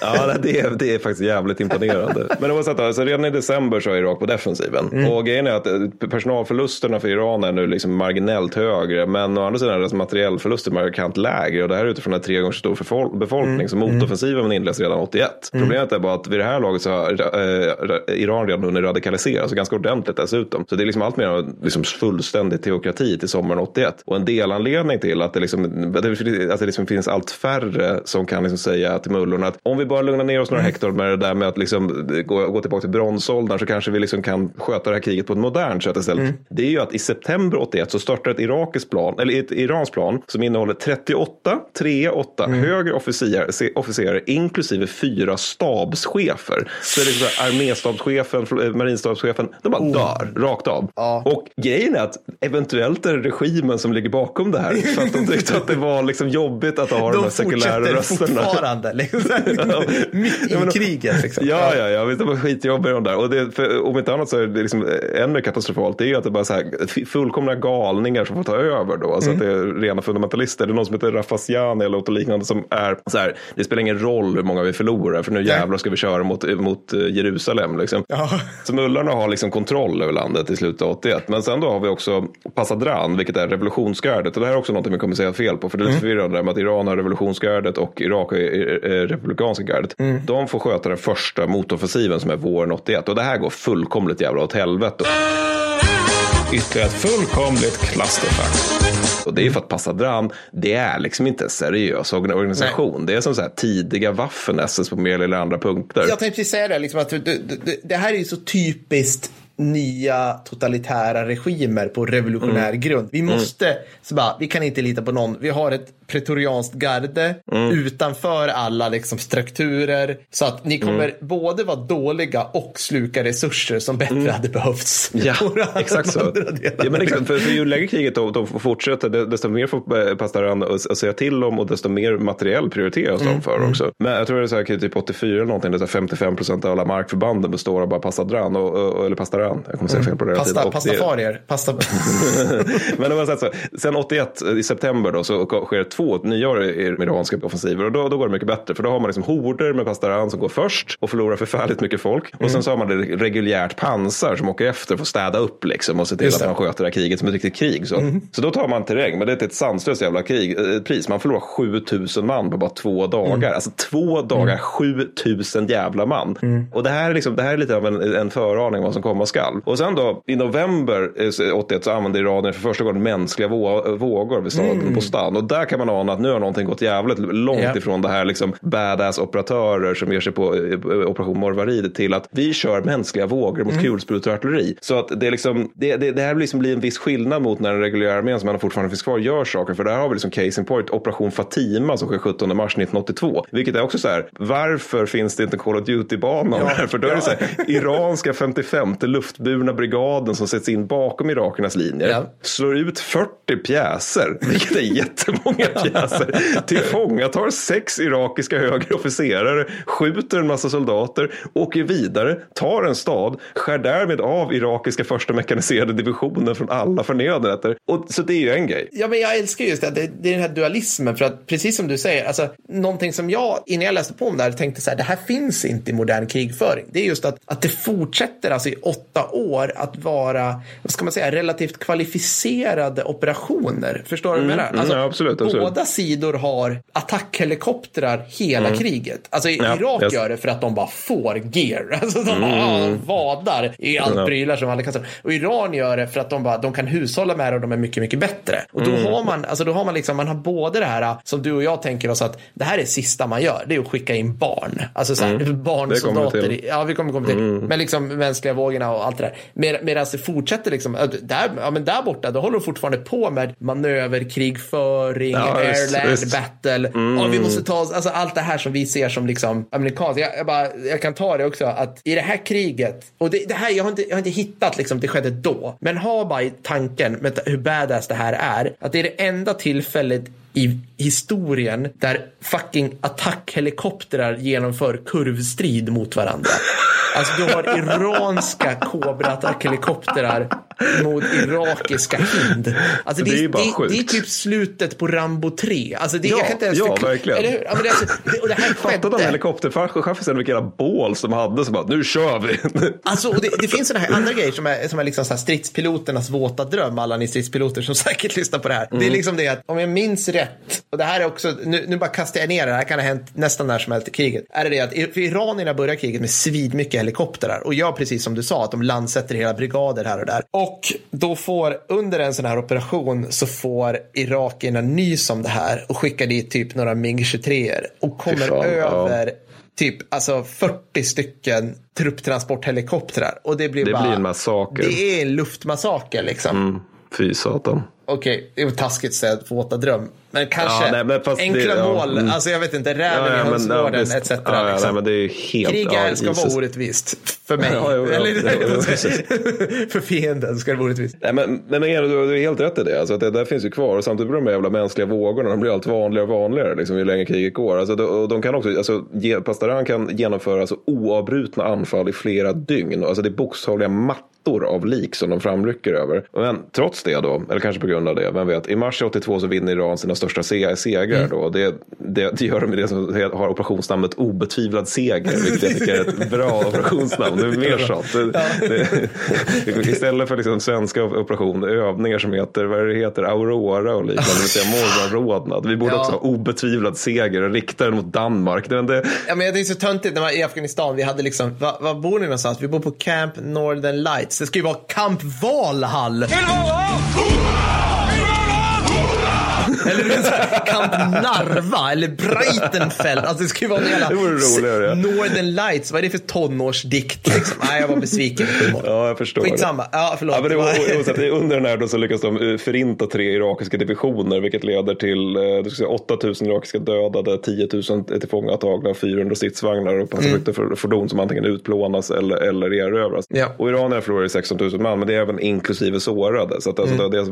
Ja, det är, det är faktiskt jävligt imponerande. *laughs* Men oavsett, alltså, redan i december så är Irak på defensiven. Och grejen är att eh, personalförlusterna för Iran är nu liksom marginellt högre. Men å andra sidan är deras materiellförluster markant lägre. Och det här är utifrån en tre gånger så stor befolkning. Så motoffensiven inleds redan 81. Problemet är bara att vid det här laget så har eh, Iran redan hunnit radikaliseras. Och ganska ordentligt dessutom. Så det är liksom allt mer liksom fullständig teokrati till sommaren 81. Och en delanledning till att det, liksom, det, att det liksom finns allt färre som kan liksom säga till mullorna att om vi bara lugnar ner oss några hektar med det där med att liksom gå, gå tillbaka till bronsåldern så kanske vi liksom kan sköta det här kriget på ett modernt sätt istället. Det är ju att i september 81 så startar ett irakiskt plan, eller ett Irans plan som innehåller 38, 3, 8 högre officer, officerare inklusive fyra stabschefer. Så det är liksom så här, arméstabschefen, eh, marinstabschefen, de bara dör rakt av. Ja. Och grejen är att eventuellt är det regimen som ligger bakom det här. För att de tyckte att det var liksom jobbigt att ha de, De sekulära rösterna. fortfarande. Liksom, *laughs* *laughs* mitt i Ja, men- kriget. Liksom. Ja, ja, ja, visst, de var skitjobbiga de där. Och det, för, om inte annat så är det liksom än mer katastrofalt. Det är att det bara så här fullkomna galningar som får ta över då. Alltså att det är rena fundamentalister. Det är någon som heter Rafasiani eller något liknande som är så här. Det spelar ingen roll hur många vi förlorar för nu jävlar ska vi köra mot, mot eh, Jerusalem liksom. Ja. Så mullarna har liksom kontroll över landet i slutet av 81. Men sen då har vi också Passadran, vilket är revolutionsgardet. Och det här är också något vi kommer säga fel på. För det är lite förvirrande där med att Iran har revolutionsgardet och Irak är är- är republikanska gardet. De får sköta den första motoffensiven som är våren 81. Och det här går fullkomligt jävla åt helvete. Ytterligare ett fullkomligt clusterfuck. Och det är för att Passadran, det är liksom inte en seriös organisation. Det är som så här tidiga Waffen-SS på mer eller andra punkter. Jag tänkte precis säga det, liksom, att det, det, det här är ju så typiskt nya totalitära regimer på revolutionär Mm. grund. Vi måste, så bara, vi kan inte lita på någon. Vi har ett pretorianskt garde Mm. utanför alla liksom, strukturer. Så att ni kommer Mm. både vara dåliga och sluka resurser som bättre hade behövts. Mm. Ja, *laughs* exakt så. Ja, men exakt, för, för ju längre kriget de, de fortsätter, de- desto mer får eh, Pastaran att säga till om och desto mer materiell prioriteras de för också. Men jag tror det är så här, typ 84 eller någonting, så här 55 procent av alla markförbanden består av bara Passadran, och, och, eller Pastaran. Jag kommer säga fel på det. Pasta, det- pastafarier. Pasta... *laughs* Men det var så så, sen 81 i september då, så sker två nyår i iranska offensiver och då, då går det mycket bättre. För då har man liksom horder med pastaran som går först och förlorar förfärligt mycket folk. Och Mm. sen så har man det reguljärt pansar som åker efter för att städa upp liksom och se till Just att. Mm. man sköter det här kriget som ett riktigt krig. Så, så då tar man terräng, men det är ett sanslöst jävla krig, eh, pris. Man förlorar 7000 man på bara två dagar. Mm. Alltså två dagar, 7000 jävla man. Mm. Och det här, är liksom, det här är lite av en, en föraning om vad som komma skall. Och sen då i november eh, 81 så använde Iranien för första gången mänskliga vå- vågor vid staden Postan. Och där kan man ana att nu har någonting gått jävligt långt Ja. ifrån det här liksom badass operatörer som ger sig på eh, operation Morvarid till att vi kör mänskliga vågor mot kulsprutor och artilleri. Så att det, liksom, det, det, det här liksom blir en viss skillnad mot när den reguljära armén som ändå fortfarande finns kvar gör saker. För där har vi liksom case in point, operation Fatima som sker 17 mars 1982. Vilket är också så här, varför finns det inte Call of Duty-banan där? *laughs* För då är det så här, *laughs* iranska 55 luftburna brigaden som sätts in bakom irakernas linjer. Ja. Slår ut 40 pjäser, vilket är jättemånga pjäser. Tillfångatar sex irakiska högre officerare, skjuter en massa soldater, åker vidare, tar en stad, skär därmed av irakiska första mekaniserade divisionen från alla förnödenheter. Och, så det är ju en grej. Ja, men jag älskar just det. det. Det är den här dualismen. För att precis som du säger, alltså, någonting som jag innan jag läste på om det här tänkte så här, det här finns inte i modern krigföring. Det är just att, att det fortsätter alltså i åtta år att vara, vad ska man säga, relativt kvalificerade operationer. Förstår du vad jag menar? mm, Alltså, ja, absolut, absolut. Båda sidor har attackhelikoptrar hela kriget. Alltså Mm. Ja, Irak yes. gör det för att de bara får gear. *laughs* Alltså de bara vadar i allt Ja. prylar som alla se. Och Iran gör det för att de, bara, de kan hushålla med det och de är mycket, mycket bättre. Och då har man, alltså då har man liksom, man har både det här som du och jag tänker oss att det här är sista man gör, det är att skicka in barn. Alltså så här, barn, Det kommer vi soldater. till. i- Ja, vi kommer komma till. Men liksom mänskliga vågorna och allt det där. Med, medan det fortsätter liksom, där, ja, men där borta, då håller de fortfarande på med manöverkrigföring, Ja, air-land battle. Ja, vi måste ta oss, alltså allt det här som vi ser som liksom amerikanskt. Jag, jag, bara, jag kan ta det också att i det här kriget, och det, det här, jag har inte, jag har inte hittat liksom, det skedde då, men ha bara i tanken med hur badass det här är, att det är det enda tillfället i historien där fucking attackhelikoptrar genomför kurvstrid mot varandra. Alltså du har iranska Cobra-attackhelikoptrar mot irakiska Hind. Alltså, Det är ju bara det, det är typ slutet på Rambo 3. Alltså, det, Ja, jag kan inte ens ja, verkligen. Eller hur? Ja, men det, alltså, det, och det här Fatta de skedde. helikopterchaffisen vilka jävla bål som hade så bara, nu kör vi. Alltså, och det, det finns sådana här andra grejer som är, som är liksom så här stridspiloternas våta dröm, alla ni stridspiloter som säkert lyssnar på det här. Det är liksom det att om jag minns rätt, och det här är också, nu, nu bara kastar jag ner det, det här kan ha hänt nästan när som helst i kriget, är det det att iranierna börjar kriget med svidmycket helikoptrar och gör precis som du sa, att de landsätter hela brigader här och där. Och då får, under en sån här operation så får irakierna nys om det här och skickar dit typ några MiG-23 och kommer fan, ja. över typ alltså 40 stycken trupptransporthelikoptrar. Och det blir Det bara... blir en massaker. Det är en luftmassaker liksom. Mm, fy satan. Okej, det var taskigt att säga våta dröm. Men kanske Ja, nej, men enkla det- ja, mål, mm. alltså jag vet inte, räven i men, hönsgården visst. etc. Ja, ja, nej, liksom. det helt... Krig ja, ska Jesus. vara orättvist. För mig. *laughs* Ja, Eller, *laughs* för fienden ska det vara orättvist. Nej, men, men men du, du är helt rätt i det. Alltså, att det där finns ju kvar. Och samtidigt blir de jävla mänskliga vågorna de blir allt vanligare och vanligare liksom, ju längre kriget går. Alltså, de, de kan också, alltså, ge, Pastaran kan genomföra alltså, oavbrutna anfall i flera dygn. Alltså, det är bokstavliga mattor av lik som de framrycker över. Men trots det då, eller kanske på grund av det, vem vet. I mars 82 så vinner Iran sina största se- segrar. Mm. Då. Det, det, det gör de med det som har operationsnamnet obetvivlad seger. Vilket jag tycker är ett bra operationsnamn. Det är mer sånt. Det, det, istället för liksom svenska operationer, övningar som heter, vad det heter, Aurora och liknande. Det vill säga morgonrodnad. Vi borde Ja. också ha obetvivlad seger och rikta den mot Danmark. Det, det, Ja, men det är så töntigt när man i Afghanistan, vi hade liksom, var, var bor ni någonstans? Vi bor på Camp Northern Lights. Det ska ju vara kamp Valhall. Eller du vet, så här, Camp Narva eller Breitenfeld. Alltså det ju vara en jävla... Det roligare, ja. Northern Lights, vad är det för tonårsdikt? Liksom? Nej, jag var besviken. ja, jag förstår. det. Skitsamma. Ja, förlåt. Ja, men det var, oavsett, under den här då så lyckas de eh, förinta tre irakiska divisioner vilket leder till eh, det ska säga, 8 000 irakiska dödade, 10 000 tillfångatagna, 400 stridsvagnar och pansarfordon som antingen utplånas eller, eller erövras. Ja. Och iranierna förlorar 16 000 man men det är även inklusive sårade så att alltså, det, deras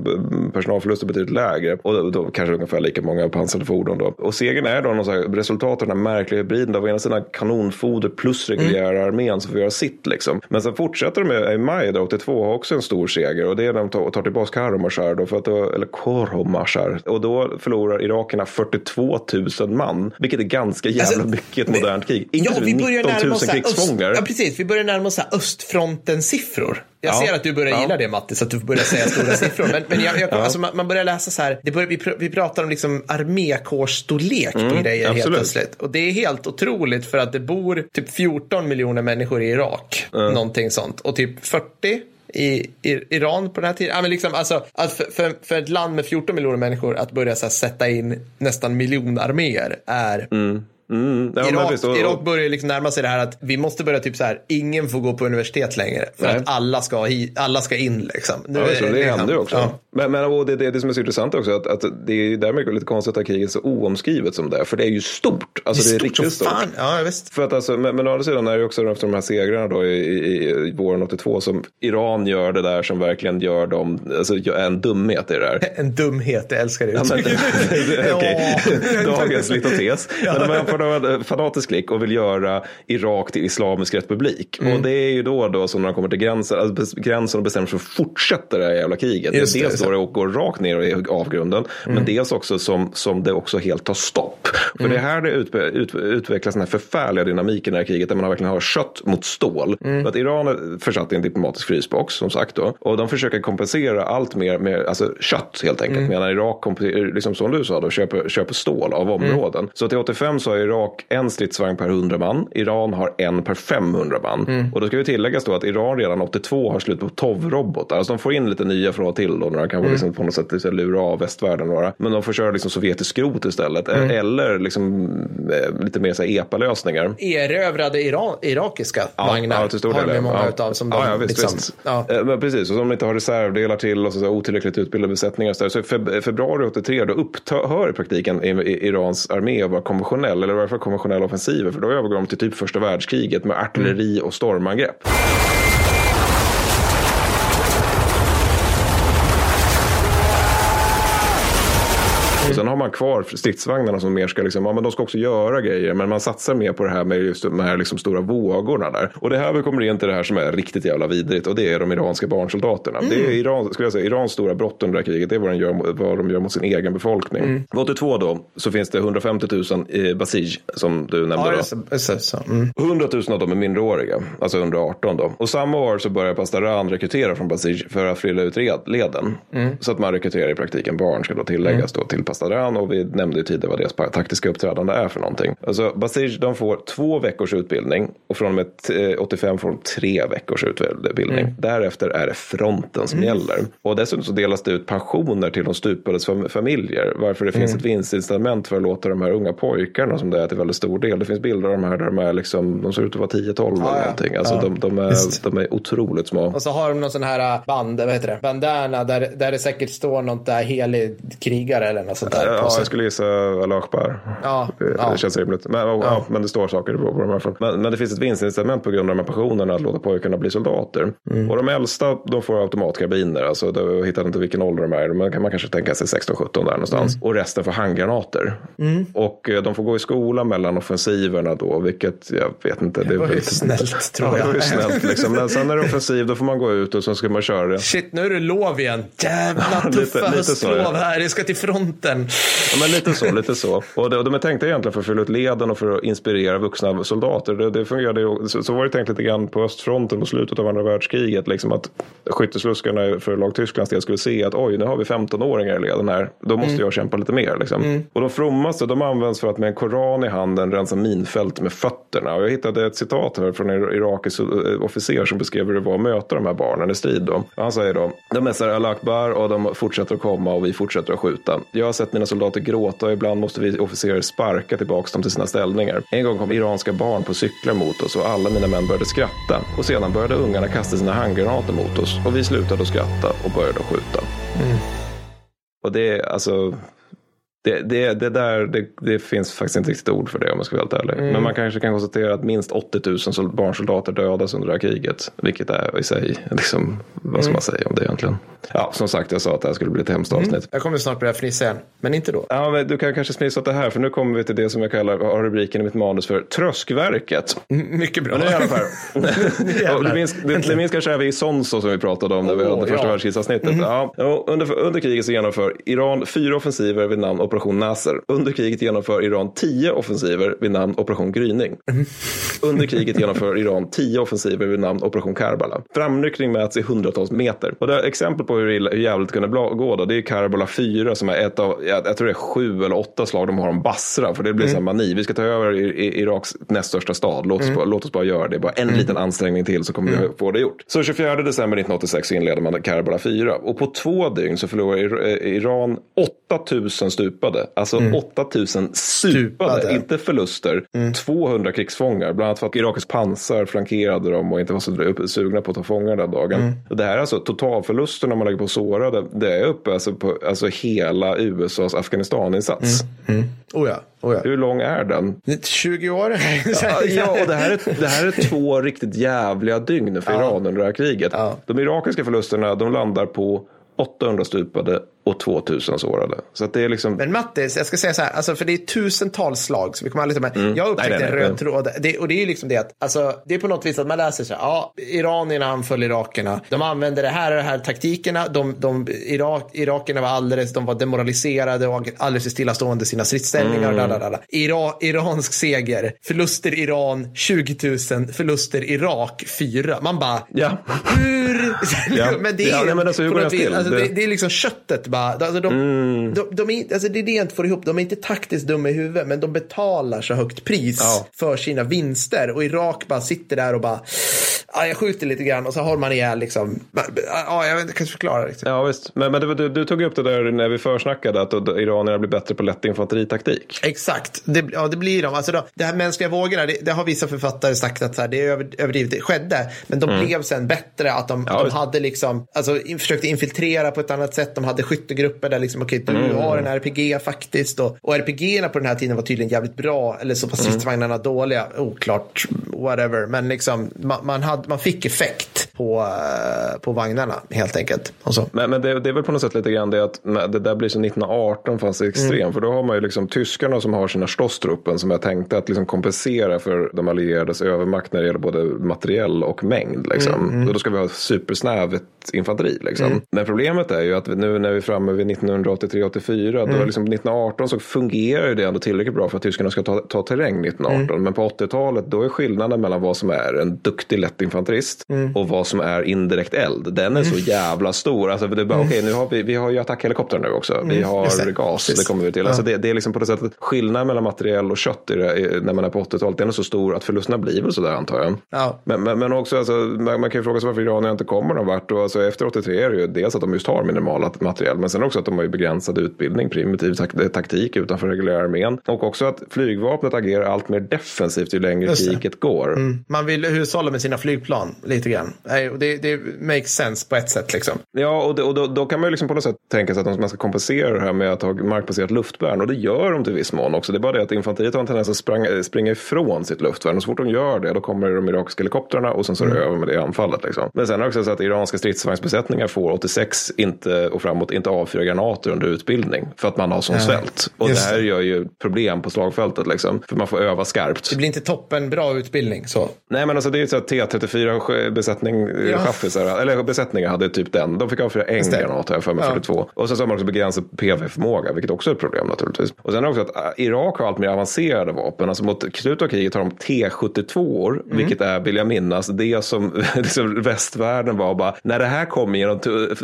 personalförluster är betydligt lägre och då, då kanske ungefär lika många pansrade fordon då. Och segern är då någon här, resultat av den här märkliga hybriden där å ena sidan kanonfoder plus reguljära armén som får göra sitt liksom. Men sen fortsätter de med, i maj då, 82 har också en stor seger och det är när de tar, tar tillbaka Karomashar då, för att då, eller Koromashar. Och då förlorar irakerna 42 000 man, vilket är ganska jävla Alltså, mycket i ett modernt krig. Ja, Inklusive börjar 19 närma 000 oss så här krigsfångar. Öst, ja, precis. Vi börjar närma oss så här östfronten-siffror. Jag Ja. ser att du börjar Ja. gilla det Mattis, att du börjar säga stora *laughs* siffror. Men, men jag, jag, alltså, man, man börjar läsa så här, börjar, vi, pr- vi pratar om liksom armékårsstorlek på grejer helt Mm, absolut. plötsligt. Och det är helt otroligt för att det bor typ 14 miljoner människor i Irak. Någonting sånt. Och typ 40 i, i Iran på den här tiden. Ja, men liksom, alltså, att för, för, för ett land med 14 miljoner människor att börja så här, sätta in nästan miljonarméer är Mm, ja, men Irak, visst, och- Irak börjar liksom närma sig det här att vi måste börja typ så här, ingen får gå på universitet längre för Nej. att alla ska, hi, alla ska in liksom. Nu Ja, är det liksom- händer ju också. Ja. Men, men och det, det, det som är så intressant också att, att det är därmed lite konstigt att kriget är så oomskrivet som det är. För det är ju stort. Alltså det är, Stort som riktigt stort. fan. Ja, visst. För att alltså, men, men å andra sidan är det också efter de här segrarna då i, i, i våren 82 som Iran gör det där som verkligen gör dem, alltså en dumhet i det där. *laughs* En dumhet, jag älskar det Ja, men, *laughs* Ja. *laughs* dagens litotes. Men en fanatisk klick och vill göra Irak till islamisk republik. Mm. Och det är ju då, då som när de kommer till gränsen, alltså gränsen och bestämmer sig för att fortsätta det här jävla kriget. Just det, dels då det går rakt ner i avgrunden, men dels också som, som det också helt tar stopp. För det är här det utve, ut, utvecklas den här förfärliga dynamiken i det här kriget där man verkligen har kött mot stål. För att Iran är försatt i en diplomatisk frysbox som sagt då. Och de försöker kompensera allt mer med alltså, kött helt enkelt. Medan Irak, liksom som du sa, då, köper, köper stål av områden. Så till 85 så har Irak en stridsvagn per 100 man. Iran har en per 500 man. Och då ska vi tilläggas då att Iran redan 82 har slut på TOV-robotar. Alltså de får in lite nya från och till då. Några kan liksom på något sätt liksom lura av västvärlden några. Men de får köra liksom sovjetisk skrot istället. Eller liksom eh, lite mer EPA-lösningar. Erövrade Iran, irakiska vagnar Ja, till stor har del. de ju många ja. utav som de ja, ja, visst, liksom, visst. Ja. Eh, Men precis, och som de inte har reservdelar till och så, så otillräckligt utbildade besättningar. Så, så i feb- februari 83 då upphör i praktiken Irans armé att vara konventionell, eller i varje fall konventionella offensiver. För då övergår de till typ första världskriget med artilleri och stormangrepp. Sen har man kvar stridsvagnarna som mer ska, liksom, ja, men de ska också göra grejer. Men man satsar mer på det här med just de här liksom stora vågorna där. Och det här vi kommer in till det här som är riktigt jävla vidrigt. Och det är de iranska barnsoldaterna. Det är Iran, skulle jag säga, Irans stora brott under det här kriget. Det är vad de gör, vad de gör mot sin egen befolkning. Mm. 82 då så finns det 150 000 i Basij som du nämnde. Ja, då. det, det, så. Mm. 100 000 av dem är minderåriga, alltså under 18 då. Och samma år så börjar Pastaran rekrytera från Basij för att fylla ut leden. Så att man rekryterar i praktiken barn ska då tilläggas då till Pastaran och vi nämnde ju tidigare vad deras taktiska uppträdande är för någonting. Alltså Basij de får två veckors utbildning och från och med t- eh, 85 får de tre veckors utbildning. Därefter är det fronten som gäller. Och dessutom så delas det ut pensioner till de stupades fam- familjer. Varför det finns ett vinstincitament för att låta de här unga pojkarna som det är till väldigt stor del. Det finns bilder av de här där de är liksom, de ser ut att vara 10-12 eller ja. någonting. Alltså Ja. de, de, är, de är otroligt små. Och så har de någon sån här band, vad heter det, bandana där, där det säkert står något där helig krigare eller något sånt där. Ja, på sig. jag skulle gissa Allah Akbar. Ja, Det, ja. det känns rimligt. Men, ja. Ja, men det står saker på, på alla fall. Men, men det finns ett vinstincitament på grund av de här passionerna att låta pojkarna bli soldater. Mm. Och de äldsta de får automatkarbiner. Alltså, då hittar inte vilken ålder de är. Man kan man kanske tänka sig 16-17 där någonstans. Mm. Och resten får handgranater. Och eh, de får gå i skolan mellan offensiverna då. Vilket jag vet inte. Det, var ju snällt *laughs* tror Ja, jag. det var snällt liksom. Men sen när det är offensiv då får man gå ut och så ska man köra det. Shit, nu är det lov igen. Jävla *laughs* tuffa höstlov ja. här. Jag ska till fronten. Ja, men lite så, lite så. Och, de är tänkta egentligen för att fylla ut leden och för att inspirera vuxna soldater. Det, det fungerade ju, så, så var det tänkt lite grann på östfronten på slutet av andra världskriget. Liksom att skyttesluskarna för lag Tysklands del skulle se att oj, nu har vi 15-åringar i leden här. Då måste jag kämpa lite mer. Liksom. Och de frommaste, de används för att med en koran i handen rensa minfält med fötterna. Och jag hittade ett citat här från en irakisk eh, officer som beskrev hur det var att möta de här barnen i strid. Då. Han säger då, de mässar al akbar och de fortsätter att komma och vi fortsätter att skjuta. Jag har sett mina soldater gråta och ibland måste vi officerer sparka tillbaka dem till sina ställningar. En gång kom iranska barn på cyklar mot oss och alla mina män började skratta. Och sedan började ungarna kasta sina handgranater mot oss och vi slutade att skratta och började att skjuta. Och det är alltså Det, det, det där, det, det finns faktiskt inte riktigt ord för det om jag ska vara helt ärlig. Mm. Men man kanske kan konstatera att minst 80 000 sol- barnsoldater dödas under det här kriget. Vilket är i sig, liksom, vad Mm. ska man säga om det egentligen? Ja, som sagt, jag sa att det här skulle bli ett hemskt avsnitt. Jag kommer snart börja fnissa igen, men inte då. Ja, men du kan kanske smisa åt det här, för nu kommer vi till det som jag kallar, har rubriken i mitt manus för Tröskverket. Mm, Mycket bra. Men nu i alla fall. *laughs* du, minns, du, du minns kanske även i Sonso som vi pratade om när vi Åh, hade första ja. världskrigsavsnittet. Ja. Och under, under kriget så genomför Iran fyra offensiver vid namn Operation Nasser. Under kriget genomför Iran tio offensiver vid namn Operation Gryning. Under kriget genomför Iran tio offensiver vid namn Operation Karbala. Framryckning mäts i hundratals meter. Och det är exempel på hur, illa, hur jävligt det kunde gå då, det är Karbala 4 som är ett av, jag, jag tror det är sju eller åtta slag de har om Basra. För det blir mm. mani, vi ska ta över i, i, Iraks näst största stad, låt oss, bara, låt oss bara göra det. Bara en liten ansträngning till så kommer vi få det gjort. Så 24 december 1986 så inleder man Karbala 4. Och på två dygn så förlorar Ir- Iran 8000 stupade. Alltså 8000 stupade, Stupade. inte förluster. 200 krigsfångar, bland annat för att Iraks pansar flankerade dem och inte var så sugna på att ta fångar den dagen. Och det här är alltså totalförlusten om man lägger på sårade. Det är uppe alltså på alltså hela USAs Afghanistaninsats. Oh ja, oh ja. Hur lång är den? 20 år? *laughs* *laughs* Ja, ja, och det här, är, det här är två riktigt jävliga dygn för Iran under det här kriget. Ja. De irakiska förlusterna de landar på 800 stupade och 2000 sårade. Så det är liksom... Men Mattis, jag ska säga så här, alltså, för det är tusentals slag, så vi kommer aldrig ta med. Jag Mm. Nej, nej, en röd tråd. Det, och det är ju liksom det att, alltså, det är på något vis att man läser så här, ja, iranierna anföll irakerna. De använde det här och det här taktikerna. De, de, Irak, irakerna var alldeles, de var demoraliserade och alldeles stillastående i sina stridsställningar. Mm. Da, da, da, da. Ira, iransk seger, förluster Iran 20 000, förluster Irak 4. Man bara, Ja. hur? Ja. *laughs* men det är, Ja, nej, men alltså, hur går det till? alltså, Det- det, det är liksom köttet bara. Alltså, de, Mm. de, de är, alltså, det är det jag inte får ihop. De är inte taktiskt dumma i huvudet, men de betalar så högt pris Ja. för sina vinster. Och Irak bara sitter där och bara, ja, jag skjuter lite grann och så har man ihjäl liksom. Ja, jag vet inte, jag kan förklara riktigt. Ja visst, men, men du, du, tog upp det där när vi försnackade att iranierna blir bättre på lätt infanteritaktik. Exakt, det, ja, det blir de. Alltså då, det här mänskliga vågorna, det, det har vissa författare sagt att så här, det är över, överdrivet. Det skedde, men de blev sen bättre. Att de, Mm. Ja, de hade liksom, alltså, försökte infiltrera på ett annat sätt. De hade skyttegrupper där liksom, okej, du Mm. har en RPG faktiskt. Och, och RPG på den här tiden var tydligen jävligt bra. Eller så var Mm. stridsvagnarna dåliga. Oklart, whatever. Men liksom, man, man, hade, man fick effekt på, eh, på vagnarna helt enkelt. Men, men det, det är väl på något sätt lite grann det att det där blir så 1918 fanns det extrem. Mm. För då har man ju liksom tyskarna som har sina Stosstruppen som jag tänkte att liksom kompensera för de allierades övermakt när det gäller både materiell och mängd. Liksom. Mm, Och då ska vi ha supersnävet infanteri. Liksom. Men problemet är ju att nu när vi är framme vid 1983-84, då Mm. liksom 1918 så fungerar ju det ändå tillräckligt bra för att tyskarna ska ta, ta terräng 1918. Mm. Men på 80-talet då är skillnaden mellan vad som är en duktig lättinfanterist Mm. och vad som är indirekt eld. Den är så jävla stor. Alltså, det är bara, okej, nu har vi, vi har ju attackhelikoptrar nu också. Vi har Mm. just det. gas, Precis. det kommer vi till. Alltså, det, det är liksom på det sättet skillnaden mellan materiell och kött det, när man är på 80-talet. Den är så stor att förlusterna blir väl sådär antar jag. Ja. Men, men, men också, alltså, man, man kan ju fråga sig varför iranierna inte kommer någon vart. Och, alltså, efter 83 är det ju dels att de just har minimal materiell, men sen också att de har ju begränsad utbildning, primitiv tak- taktik utanför reguljära armén. Och också att flygvapnet agerar allt mer defensivt ju längre kriget går. Man vill hushålla med sina flygplan lite grann. Och Det, det makes sense på ett sätt liksom. Ja, och, det, och då, då kan man ju liksom på något sätt tänka sig att man ska kompensera det här med att ha markbaserat luftvärn. Och det gör de till viss mån också. Det är bara det att infanteriet har en tendens att sprang, springa ifrån sitt luftvärn. Och så fort de gör det, då kommer de irakiska helikoptrarna och sen så är det över med det anfallet. Liksom. Men sen är det också så att iranska stridsvagnsbesättningar får 86 inte, och framåt inte avfyra granater under utbildning. För att man har sån svält. Och det just här det. gör ju problem på slagfältet. Liksom, för man får öva skarpt. Det blir inte toppen bra utbildning så. Nej men alltså det är ju så att T34 besättning, Ja. ja. chaffisar, eller besättningar hade typ den. De fick avfyra en granat här för mig, Ja. 42. Och sen så har man också begränsad PV-förmåga, vilket också är ett problem naturligtvis. Och sen också att äh, Irak har allt mer avancerade vapen. Alltså mot slutet av kriget har de T72, Mm. vilket är, vill jag minnas, det som *laughs* liksom västvärlden var bara, när det här kommer genom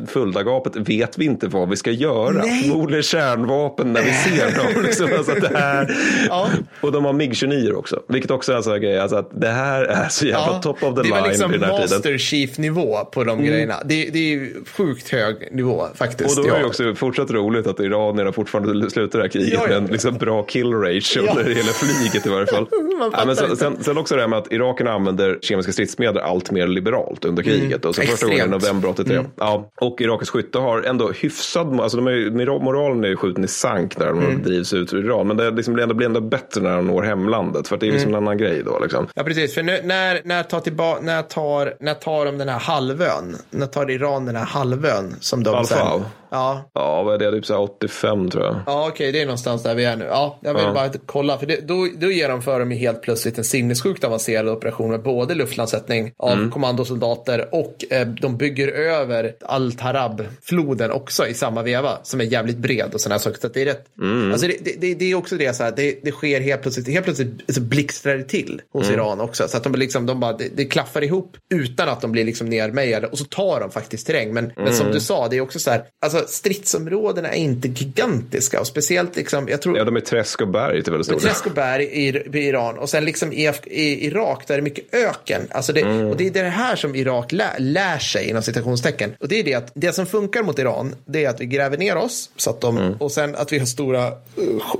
Fuldagapet vet vi inte vad vi ska göra. Nej. Förmodligen kärnvapen när vi ser dem. *laughs* liksom, alltså det här... Ja. Och de har MIG-29 också, vilket också är en sån här grej, alltså att det här är så jävla top of the line liksom vid den här tiden. Chief-nivå på de grejerna. Det, det är ju sjukt hög nivå Och faktiskt. då är det också fortsatt roligt att iranierna fortfarande slutar det här kriget Ja, ja. med en liksom bra kill ratio Ja. när det gäller flyget i varje fall. *laughs* man Ja, men sen, sen, sen också det här med att irakerna använder kemiska stridsmedel allt mer liberalt under kriget. Och så första gången i Extremt. november 83. Ja, och irakisk skytte har ändå hyfsad, alltså de är, ju- moralen är ju skjuten i sank när de drivs ut ur Iran. Men det liksom blir, ändå, blir ändå bättre när de når hemlandet. För det är liksom en annan grej då. Liksom. Ja, precis. För nu, när, när, tar tillba- när, tar, när tar de den här halvön? När tar Iran den här halvön? Som de Alfa. Ja, Ja, vad är det? Typ så här 85 tror jag. Ja, okej, det är någonstans där vi är nu. Ja, jag vill Ja. bara kolla, för det, då, då genomför de helt plötsligt en sinnessjukt avancerad operation med både luftlandsättning av Mm. kommandosoldater och eh, de bygger över Al-Tarab-floden också i samma veva, som är jävligt bred och sådana saker. Så det är rätt. Mm. Alltså det, det, det, är också det, så här, det, det sker helt plötsligt, helt plötsligt så blixtrar det till hos Mm. Iran också. Så att de, liksom, de bara, det, klaffar ihop utan att de blir liksom nermejade och så tar de faktiskt terräng. Men, men Mm. som du sa, det är också så här, alltså stridsområdena är inte gigantiska och speciellt liksom, jag tror Ja, de är träsk och berg till väldigt stor del. Träsk och berg i, i Iran och sen liksom i, i Irak där det är mycket öken. Alltså det, Mm. Och det är det här som Irak lär, lär sig inom citationstecken. Och det är det att det som funkar mot Iran det är att vi gräver ner oss så att de, Mm. och sen att vi har stora uh,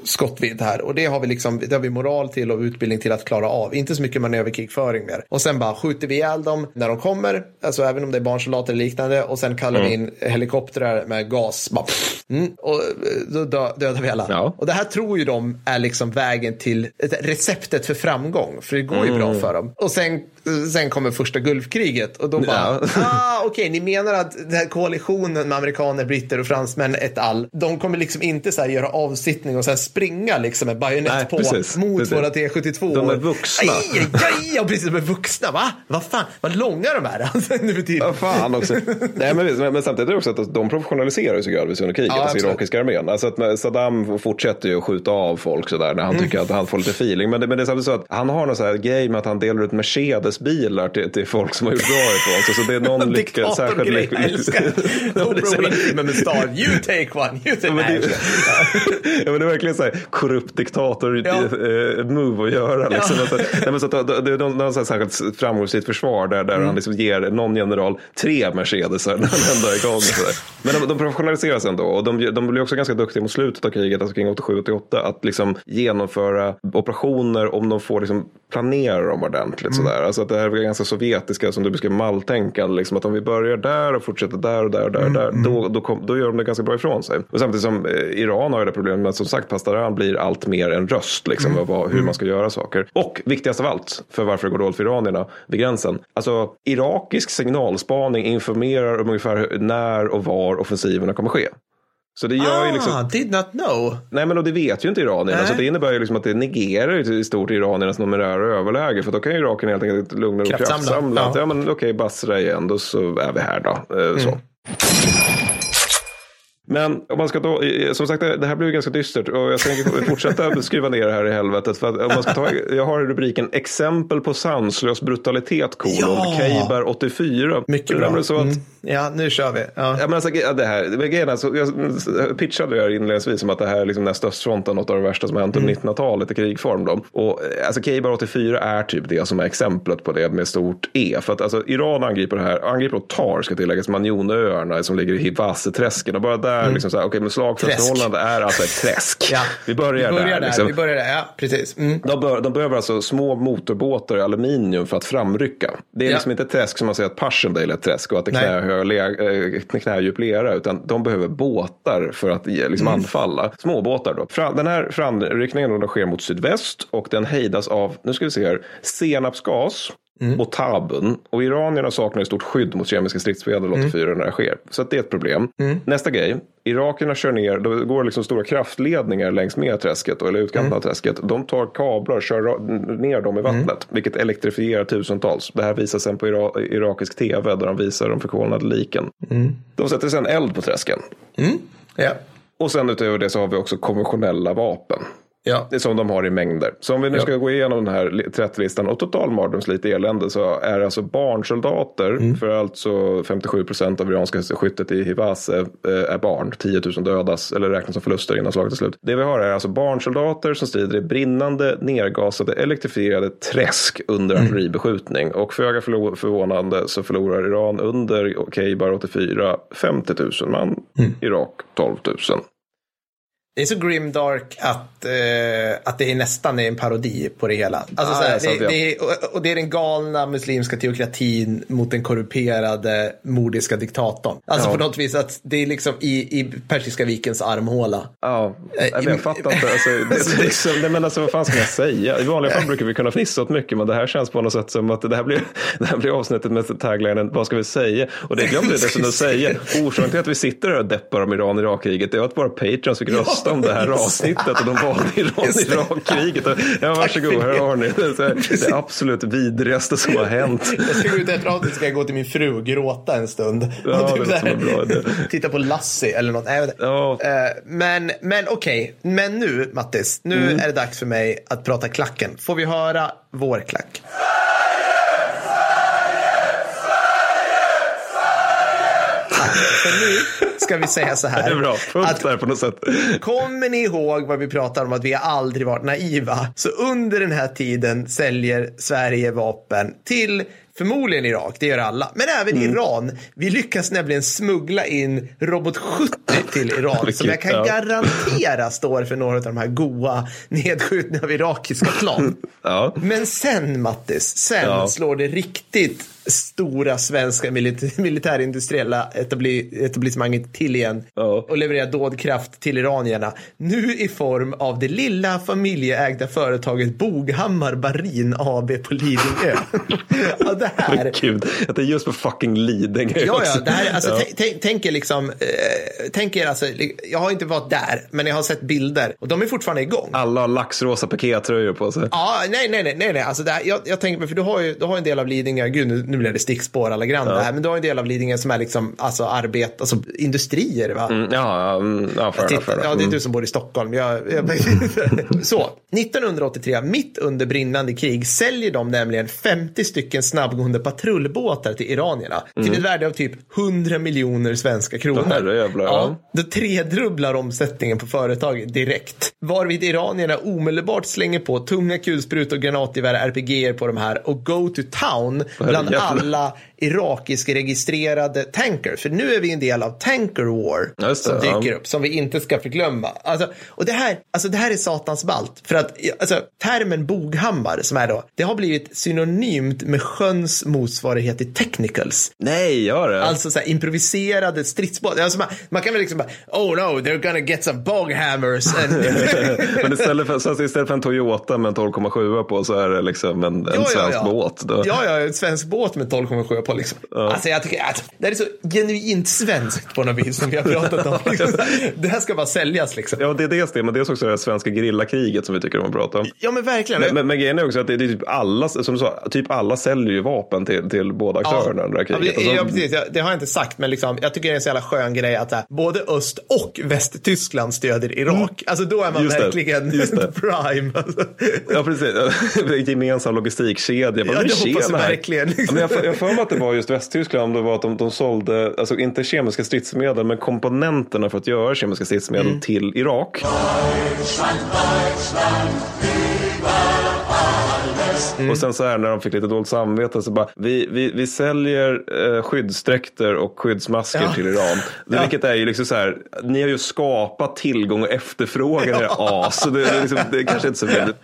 skottvidd här. Och det har vi liksom, det har vi moral till och utbildning till att klara av. Inte så mycket manöverkrigföring mer. Och sen bara skjuter vi ihjäl dem när de kommer, alltså även om det är barnsoldater eller liknande. Och sen kallar vi in helikoptrar med gas. Bara, mm, och eh, då dö, dödar vi alla. Ja. Och det här tror ju de är liksom vägen till receptet för framgång. För det går ju bra för dem. Och sen, sen kommer första Gulfkriget. Och då bara, Ja. ah, okej, ni menar att den här koalitionen med amerikaner, britter och fransmän ett all. De kommer liksom inte så här göra avsittning och sen springa liksom med bajonett Nej, på precis. mot Precis. våra T72. De är vuxna. Aj, aj, aj, precis, de är vuxna. Va? Vad fan, vad långa de är alltså, nu för tiden. Ja, fan också. Nej, men, men, men samtidigt är det också att de professionaliserar ju så gradvis under kriget, Ja, alltså irakiska armén. Alltså att Saddam fortsätter ju att skjuta av folk sådär när han Mm. tycker att han får lite feeling. Men det, men det är samtidigt så att han har någon så här grej med att han delar ut Mercedes-bilar till, till folk som har gjort bra ifrån sig. Så det är någon *laughs* lyckad, särskild Diktatorgrej, jag älskar. *laughs* Ja, med mustasch. You take one, you take Ja, det, *laughs* ja, men det är verkligen så här korrupt diktator Ja. eh, att göra. Liksom. Alltså, nej, så att, det är någon, någon så här särskilt framgångsrikt försvar där, Mm. där han liksom ger någon general tre Mercedesar när han ändå är igång. Men de, de professionaliseras ändå och de, de blir också ganska duktiga mot slutet av kriget, alltså kring 87-88, att liksom genomföra operationer om de får liksom planera dem ordentligt. Mm. Sådär. Alltså att det här är ganska sovjetiska, som du beskrev, malltänkande. Liksom, att om vi börjar där och fortsätter där och där och där, Mm, där då, då, kom, då gör de det ganska bra ifrån sig. Och samtidigt som eh, Iran har ju det problemet med att som sagt Pastaran blir allt mer en röst liksom, Mm. vad, hur man ska göra saker. Och viktigast av allt, för varför det går dåligt för iranierna vid gränsen. Alltså irakisk signalspaning informerar om ungefär när och var offensiverna kommer ske. Så det gör ju liksom... Ah, did not know. Nej men och det vet ju inte iranierna. Nej. Så det innebär ju liksom att det negerar i stort iraniernas numerära överläge. För då kan ju Irak helt enkelt lugna och Kraftsamla. kraftsamla. Ja. Ja men okej, Basra igen, då så är vi här då. Eh, Så. Men om man ska eh, som sagt det här blir ju ganska dystert och jag tänker fortsätta *laughs* skruva ner det här i helvetet. För om man ska ta, jag har rubriken exempel på sanslös brutalitet kolon Ja. Keibar 84. Mycket bra. Så att, Mm. Ja, nu kör vi. Ja. Ja, men alltså, det här, grejen alltså, jag pitchade det här inledningsvis som att det här är liksom nästa östfronten, något av det värsta som hänt under 1900-talet i krigform. Då. Och, eh, alltså, Keibar 84 är typ det som är exemplet på det med stort E. För att alltså, Iran angriper det här, angriper och tar, ska tilläggas, Manjonöarna som ligger i Hivasse-träsken. Och bara där, liksom så här, okej, men slagfältsförhållande är alltså ett träsk. *laughs* Ja. Vi börjar, vi börjar där. där. liksom. Vi börjar där, ja precis. Mm. De, bör, de behöver alltså små motorbåtar i aluminium för att framrycka. Det är Ja. liksom inte ett träsk som man säger att Passchendaele är ett träsk och att det eh, knädjup lera, utan de behöver båtar för att ge- liksom Mm. anfalla. Småbåtar då. Fra, den här framryckningen då, sker mot sydväst och den hejdas av, nu ska vi se här, senapsgas. Mm. Och tabun. Och iranierna saknar i stort skydd mot kemiska stridsmedel 84 Mm. när det sker. Så det är ett problem. Nästa grej. Irakierna kör ner, då går liksom stora kraftledningar längs med träsket, då, eller utkanten Mm. av träsket. De tar kablar och kör ner dem i vattnet, vilket elektrifierar tusentals. Det här visas sen på ira- irakisk tv där de visar de förkolnade liken. De sätter sen eld på träsken. Ja. Och sen utöver det så har vi också konventionella vapen. Ja. Det är som de har i mängder. Så om vi nu Ja. ska gå igenom den här li- 30-listan och total mardrömslit elände så är det alltså barnsoldater, Mm. för alltså 57 procent av iranska skyttet i Hivase eh, är barn. 10 000 dödas eller räknas som förluster innan slaget är slut. Det vi har är alltså barnsoldater som strider i brinnande, nergasade, elektrifierade träsk under Mm. artilleribeskjutning. Och föga förlo- förvånande så förlorar Iran under Keibar 84 50 000 man, Mm. Irak 12 000. Det är så grimdark att, eh, att det är nästan är en parodi på det hela. Alltså, Ah, så här, ja, sant, det, ja. det är, och, det är den galna muslimska teokratin mot den korrumperade mordiska diktatorn. Alltså Ja. på något vis att det är liksom i, i Persiska vikens armhåla. Ja, Eh, jag, jag fattar inte. Alltså, *laughs* det, liksom, nej, men alltså, vad fan ska jag säga? I vanliga fall brukar vi kunna fnissa åt mycket, men det här känns på något sätt som att det här blir, *laughs* det här blir avsnittet med taglinen Vad ska vi säga? Och det glömde jag dessutom att säga. *laughs* Orsaken till att vi sitter här och deppar om Iran-Irak-kriget det är att våra patrons fick rösta om det här avsnittet och de valde Iran-Irak-kriget. Ja, varsågod, här har ni. Det är det absolut vidrigaste som har hänt. Jag ska gå ut efter avsnittet ska jag gå till min fru och gråta en stund. Ja, och det som en bra idé. titta på Lassie eller något. Ja. Eh, Men, men okej, men nu Mattis, nu Mm. är det dags för mig att prata klacken. Får vi höra vår klack? För nu ska vi säga så här. *laughs* Det är bra, punkt där på något sätt. Kommer ni ihåg vad vi pratar om att vi har aldrig varit naiva? Så under den här tiden säljer Sverige vapen till förmodligen Irak, det gör alla, men även Mm. Iran. Vi lyckas nämligen smuggla in Robot 70 till *laughs* Iran som jag kan garantera står för några av de här goa nedskjutningarna av irakiska plan. *laughs* Ja. Men sen Mattis, sen Ja. slår det riktigt stora svenska milit- militärindustriella etabli- etablissemanget till igen Ja. och levererar dådkraft till iranierna. Nu i form av det lilla familjeägda företaget Boghammar Barin AB på Lidingö. *laughs* ja, det här. Gud, att det är just på fucking Lidingö Ja, också. ja, det här, alltså, Ja. tänk- er liksom, eh, tänk er alltså, jag har inte varit där, men jag har sett bilder och de är fortfarande igång. Alla har laxrosa pikétröjor på sig. Ja, nej, nej, nej, nej, nej. Alltså det här, jag, jag tänker för du har ju, du har en del av Lidingö, gud nu, nu blir det stickspår alla granda här, men du har en del av Lidingö som är liksom, alltså arbet, alltså industrier va? Mm, ja, ja, mm, ja, enough, Titta, fair enough. ja, det är Mm. du som bor i Stockholm. Jag, jag, *laughs* så, 1983, mitt under brinnande krig, säljer de nämligen 50 stycken snabbgående patrullbåtar till iranierna till ett värde av typ 100 miljoner svenska kronor. Mm. herrejävlar, ja. Då tredubblar omsättningen på företaget direkt. Varvid iranierna omedelbart slänger på tunga kulsprutor, granatgevär, RPG på de här och go to town bland Herrejävlar. alla irakisk-registrerade tankers. För nu är vi en del av tanker war det, som ja. dyker upp, som vi inte ska förglömma. Alltså, och det här, alltså det här är satans balt. För att alltså, termen boghammar, som är då, det har blivit synonymt med sjöns motsvarighet till technicals. Nej, gör det? Alltså så här, improviserade stridsbåtar. Alltså man, man kan väl liksom bara, oh no, they're gonna get some boghammers. *laughs* And... Men istället för, så istället för en Toyota med en 12,7 på så är det liksom en, en Ja, ja, svensk ja. båt. Då. Ja, ja, en svensk båt med 12,7 på liksom. Alltså jag tycker att det är så genuint svenskt på något vis som vi har pratat om. Liksom. *laughs* Det här ska bara säljas liksom. Ja, det är dels det, men det är också det här svenska gerillakriget som vi tycker om att prata om. Ja, men verkligen. Men, men, men grejen är också att det är typ alla, som du sa, typ alla säljer ju vapen till, till båda aktörerna under det här Ja, kriget. ja, precis. Det, det har jag inte sagt, men liksom, jag tycker det är en så jävla skön grej att här, både Öst och Västtyskland stödjer Irak. Alltså då är man Mm. Just det, verkligen just det. *laughs* prime. Alltså. Ja, precis. Gemensam logistikkedja. Bara, Ja, det hoppas jag verkligen. Ja, men jag får- jag har för mig att det var just Västtyskland, om det var att de, de sålde, alltså inte kemiska stridsmedel, men komponenterna för att göra kemiska stridsmedel Mm. till Irak. Mm. Och sen så här när de fick lite dåligt samvete så bara, vi, vi, vi säljer eh, skyddsdräkter och skyddsmasker Ja. till Iran. Det, Ja. Vilket är ju liksom så här, ni har ju skapat tillgång och efterfrågan i det as. Det, det, är liksom, det är kanske inte så viktigt.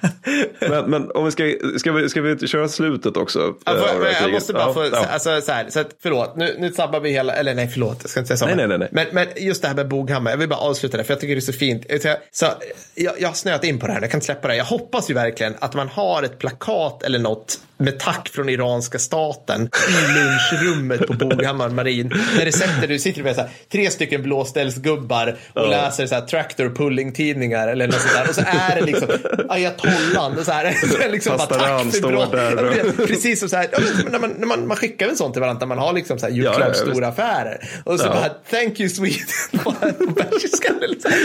*laughs* Men, men om vi ska, ska, vi, ska vi köra slutet också? Ja, eh, jag kriget? måste bara Ja, få, ja. alltså så här, så att, förlåt, nu, nu sabbar vi hela, eller nej förlåt, jag ska inte säga så. Nej, nej, nej, nej. Men, men just det här med Boghammar, jag vill bara avsluta det, för jag tycker det är så fint. Så, jag, jag har snöat in på det här, jag kan inte släppa det. Jag hoppas ju verkligen att man har ett plakat eller något med tack från iranska staten i lunchrummet på Boghammar Marin. Det sätter, du sitter med så här, tre stycken blåställsgubbar och läser så här, tractor pulling tidningar eller något sånt där. Och så är det liksom ayatollan och så här. *laughs* så liksom bara, tack för bra. där Ja, Precis som så här, ja, när man, när man, man skickar väl sånt till varandra, man har liksom så här Ja, ja, julklappsstora visst. affärer. Och så Ja. bara, thank you Sweden. *laughs*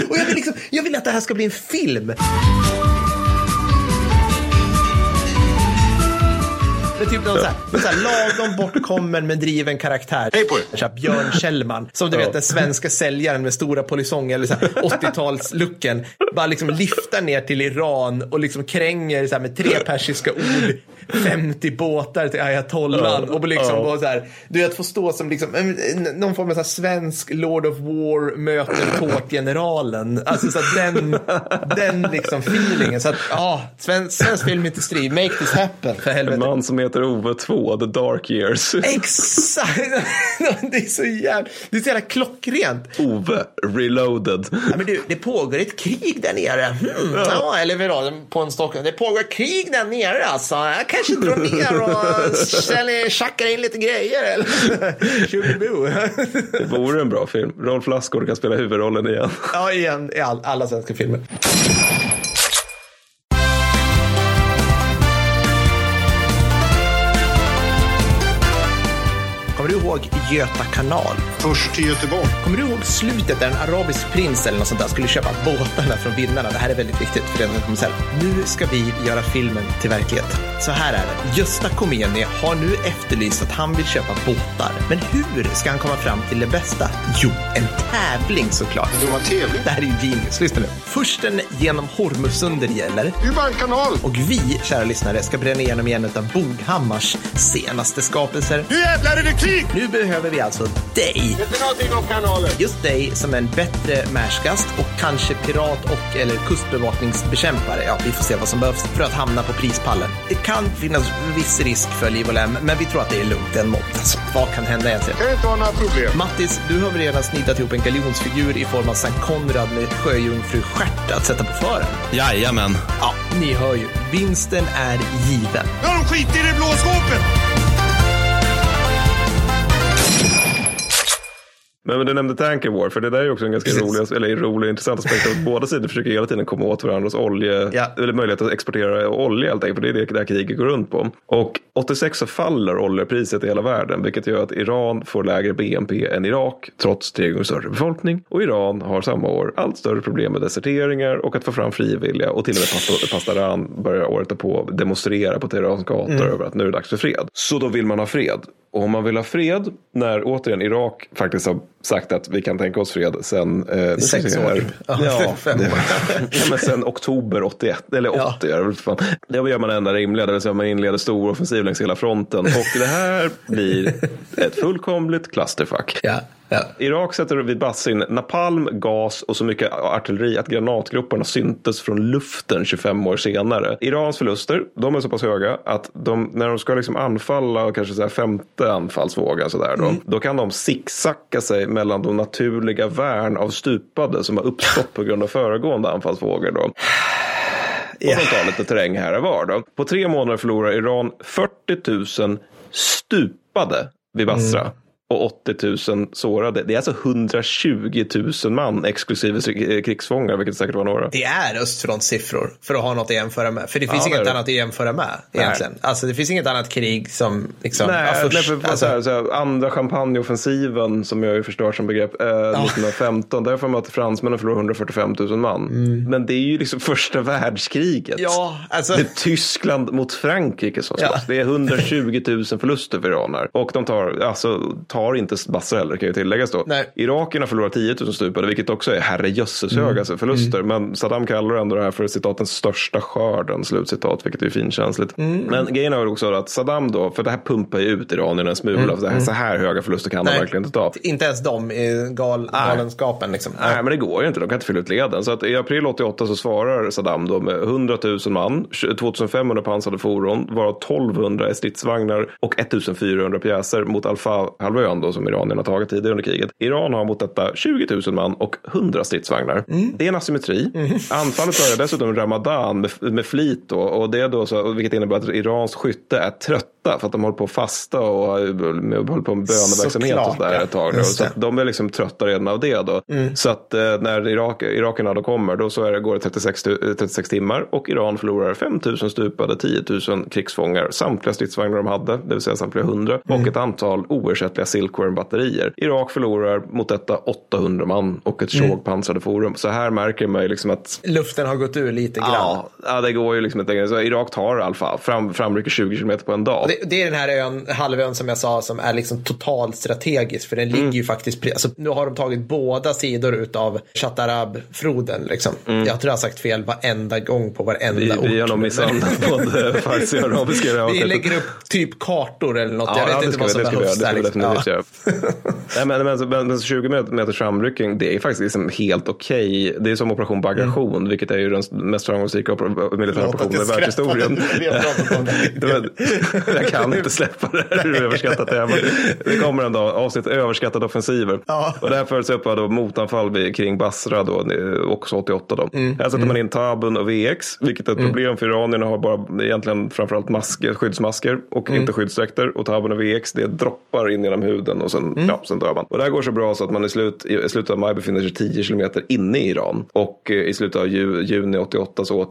Och jag vill, liksom, jag vill att det här ska bli en film. Men typ någon så här, så här lagom bortkommen men driven karaktär. Hej på er. Så här Björn Kjellman, som du vet den svenska säljaren med stora polisonger, eller så här 80-talslooken, bara liksom lyfter ner till Iran och liksom kränger så här med tre persiska ord 50 båtar till ayatollan och liksom bara så här, du vet, få stå som liksom, en- en- någon form av så här svensk Lord of War möter tåggeneralen. Alltså så här, den, den liksom feelingen. Så att, ja, svensk, svensk filmindustri, make this happen för En helvete. man som heter Ove 2, The Dark Years. Exakt! *laughs* Det är så jävla, det är så jävla klockrent. Ove Reloaded. Ja, men du, det pågår ett krig där nere. Hmm, ja, eller vadå, på en stock. Det pågår krig där nere alltså. Jag kanske drar ner och *laughs* säljer, tjackar in lite grejer. Eller? *laughs* *laughs* Det vore en bra film. Rolf Lassgård kan spela huvudrollen igen. Ja, igen i all, alla svenska filmer. Kommer du ihåg Göta kanal? Först till Göteborg. Kommer du ihåg slutet där en arabisk prins eller något sånt där skulle köpa båtarna från vinnarna? Det här är väldigt viktigt för den kommer säga nu ska vi göra filmen till verklighet. Så här är det. Gösta Komeni har nu efterlyst att han vill köpa båtar. Men hur ska han komma fram till det bästa? Jo, en tävling såklart. Det var. Det här är ju genius. Lyssna nu. Försten genom Hormusundet gäller. Det är bara en kanal. Och vi, kära lyssnare, ska bränna igenom en av Boghammars senaste skapelser. Nu jävlar är det krig! Nu behöver vi alltså dig. Just dig som en bättre märskast och kanske pirat och eller kustbevakningsbekämpare. Ja, vi får se vad som behövs för att hamna på prispallen. Det kan finnas viss risk för liv och lem, men vi tror att det är lugnt en mått. Alltså, vad kan hända egentligen? kan inte ha några problem. Mattis, du har väl redan snitat ihop en galjonsfigur i form av Sankt Konrad med sjöjungfru-stjärt att sätta på fören? Jajamän. Ja, ni hör ju. Vinsten är given. Nu har de skit i det blå skåpet! Men, men du nämnde Tanker War, för det där är också en ganska Precis. rolig, eller rolig intressant aspekt. Att båda sidor försöker hela tiden komma åt varandras olje, Ja. eller möjlighet att exportera olja helt enkelt. För det är det det här kriget går runt på. Och 86 så faller oljepriset i hela världen, vilket gör att Iran får lägre BNP än Irak, trots tre gånger större befolkning. Och Iran har samma år allt större problem med deserteringar och att få fram frivilliga. Och till och med Past- Pastaran börjar året på demonstrera på Teherans gator över att nu är det dags för fred. Så då vill man ha fred. Och om man vill ha fred, när återigen Irak faktiskt har sagt att vi kan tänka oss fred sen... Eh, Sex se år. här. Ja, Ja, fem det, år. *laughs* ja, men sen oktober 81, eller 80 Ja. det fan. Det gör man enda rimliga, det vill säga man inleder stor offensiv längs hela fronten. Och det här blir ett fullkomligt clusterfuck. Ja, ja. Irak sätter vid Basra in napalm, gas och så mycket artilleri att granatgrupperna syntes från luften 25 år senare. Irans förluster, de är så pass höga att de, när de ska liksom anfalla, kanske så femte anfallsvågen så där då, Mm. då kan de zigzacka sig mellan de naturliga värn av stupade som har uppstått på grund av föregående anfallsvågor. Då. Och de tar lite terräng här och var. Då. På tre månader förlorar Iran 40 000 stupade vid Basra. Mm. Och 80 000 sårade. Det är alltså 120 000 man exklusive eh, krigsfångar, vilket säkert var några. Det är östfrontssiffror för att ha något att jämföra med. För det finns Ja, inget det. annat att jämföra med egentligen. Alltså det finns inget annat krig som liksom... Nej, ja, först, nej, för, alltså, så här, så här, andra champagneoffensiven som jag ju förstört som begrepp eh, 1915. Där får man att fransmännen förlorar 145 000 man. Men det är ju liksom första världskriget. Mm. Ja, alltså... Det är Tyskland mot Frankrike som Ja. slåss. Det är 120 000 förluster för iraner. Och de tar, alltså, tar inte Basra heller kan ju tilläggas då. Nej. Irakierna förlorar 10 000 stupade, vilket också är herrejösses höga alltså, förluster. Men Saddam kallar ändå det här för citat den största skörden, slutcitat, vilket är finkänsligt. Men grejen är också att Saddam då, för det här pumpar ju ut iranierna en smula. Så, här, så här höga förluster kan Nej. de verkligen inte ta. Inte ens de i gal, galenskapen liksom. Nej, men det går ju inte. De kan inte fylla ut leden. Så att i april 88 så svarar Saddam då med 100 000 man, 2500 pansrade fordon, varav 1200 är stridsvagnar och 1400 pjäser mot Alfa-halvön då som iranierna tagit tidigare under kriget. Iran har mot detta 20 000 man och 100 stridsvagnar. Det är en asymmetri. Anfallet börjar dessutom Ramadan med, med flit då, och det är då så, vilket innebär att Irans skytte är trötta för att de håller på att fasta och håller på med böneverksamhet och sådär ett tag. Just Så de är liksom trötta redan av det då. Så att eh, när Irak, irakerna då kommer då så är det, går det 36, tu- 36 timmar och Iran förlorar 5 000 stupade, 10 000 krigsfångar, samtliga stridsvagnar de hade, det vill säga samtliga 100 och ett antal oersättliga Silkworm-batterier. Irak förlorar mot detta 800 man och ett Mm. tjogpansrade forum. Så här märker man ju liksom att Luften har gått ur lite grann. Ja, ja, det går ju liksom inte längre. Så Irak tar Alfa, fram, framrycker 20 kilometer på en dag. Det, det är den här ön, halvön som jag sa som är liksom totalt strategisk för den Mm. ligger ju faktiskt, alltså, nu har de tagit båda sidor utav Chatarab-floden liksom. Jag tror jag har sagt fel varenda gång på varenda Mm. Vi, ort. *laughs* *laughs* vi har nog misshandlat både och arabiska det Vi lägger upp typ kartor eller något. Ja, jag vet det inte vad som det behövs Det ska vi Ja. *laughs* göra. Nej, men, men, men, 20 meters framryckning, det är faktiskt liksom helt okej. Det är som operation Bagration, vilket är ju den mest framgångsrika militära operationen i världshistorien. *laughs* *laughs* jag kan inte släppa det här hur överskattat det är. Men det kommer en dag, avsnitt överskattade offensiver. Ja. Och det här följs upp av motanfall kring Basra då, också 88. Då. Mm. Här sätter man in Tabun och VX, vilket är ett problem för iranierna har bara egentligen framförallt masker, skyddsmasker och Mm. inte skyddsdräkter. Och Tabun och VX det droppar in genom huden och sen, Mm. ja, sen dör man. Och det här går så bra så att man i, slut, i slutet av maj befinner sig 10 kilometer inne i Iran. Och eh, i slutet av ju, juni 88 så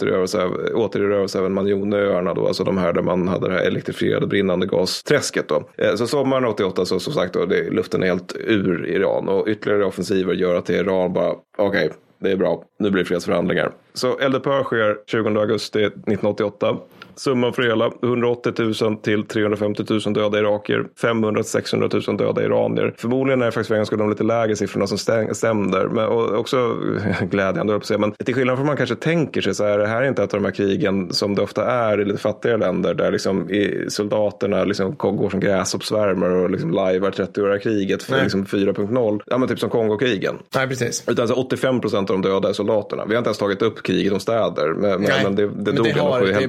återerövras även Manjonöarna då, alltså de här där man hade det här elektrifierade brinnande gasträsket då. Eh, Så sommaren 88 så som sagt då, det, luften är helt ur Iran och ytterligare offensiver gör att Iran bara, okej, det är bra, nu blir det fredsförhandlingar. Så eldupphör sker 20 augusti 1988. Summan för hela 180 000 till 350 000 döda irakier, 500 till 600 000 döda iranier. Förmodligen är det faktiskt skull de lite lägre siffrorna som stäm- stämmer. Men och också *laughs* glädjande, att säga. Men till skillnad från vad man kanske tänker sig så är det här inte ett av de här krigen som det ofta är i lite fattigare länder där liksom soldaterna liksom går som gräshoppsvärmar och liksom lajvar 30-åriga kriget för liksom 4.0. Ja men typ som Kongokrigen. Nej, precis. Utan alltså 85 procent av de döda är soldaterna. Vi har inte ens tagit upp kriget om städer. Men, Nej, men det, det men det, har, det är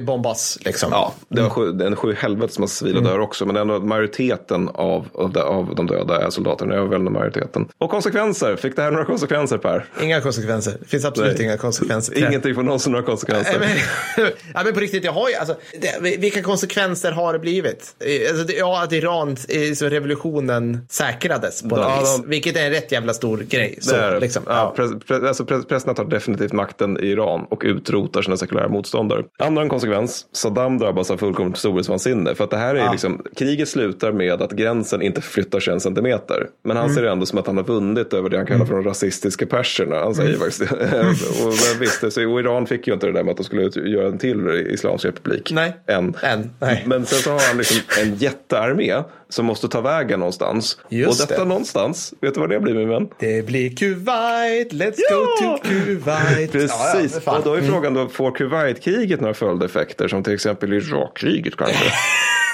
liksom. Ja, det var sju, det är en sju helvetes massa civila Mm. dör också. Men ändå majoriteten av, av, de, av de döda är soldater. Den överväldigande majoriteten. Och konsekvenser. Fick det här några konsekvenser Per? Inga konsekvenser. Det finns absolut Nej. inga konsekvenser. *laughs* Ingenting får någonsin några konsekvenser. Nej, men, *laughs* ja, men på riktigt, jag har ju, alltså, det, vilka konsekvenser har det blivit? Alltså, det, ja, att Iran, så revolutionen säkrades på något Ja, vis. de- Vilket är en rätt jävla stor grej. Så, Det liksom, ja, ja. pres, pres, alltså pres, pressen tar definitivt makten i Iran och utrotar sina sekulära motståndare. Andra en konsekvens, Saddam drabbas av fullkomligt storhetsvansinne. För att det här är liksom, kriget slutar med att gränsen inte förflyttar sig en centimeter. Men han ser det ändå som att han har vunnit över det han kallar för de rasistiska perserna. Han säger faktiskt det. *laughs* och, men visst, så, och Iran fick ju inte det där med att de skulle göra en till islamsk republik. Nej. Än. Än, nej. Men sen så har han liksom en jättearmé som måste ta vägen någonstans. Just och detta det. någonstans, vet du vad det blir min vän? Det blir Kuwait, let's go Ja! to Kuwait. Precis, Ja, ja, och då är frågan då, får Kuwaitkriget några följdeffekter som till exempel Irakkriget kanske? *laughs*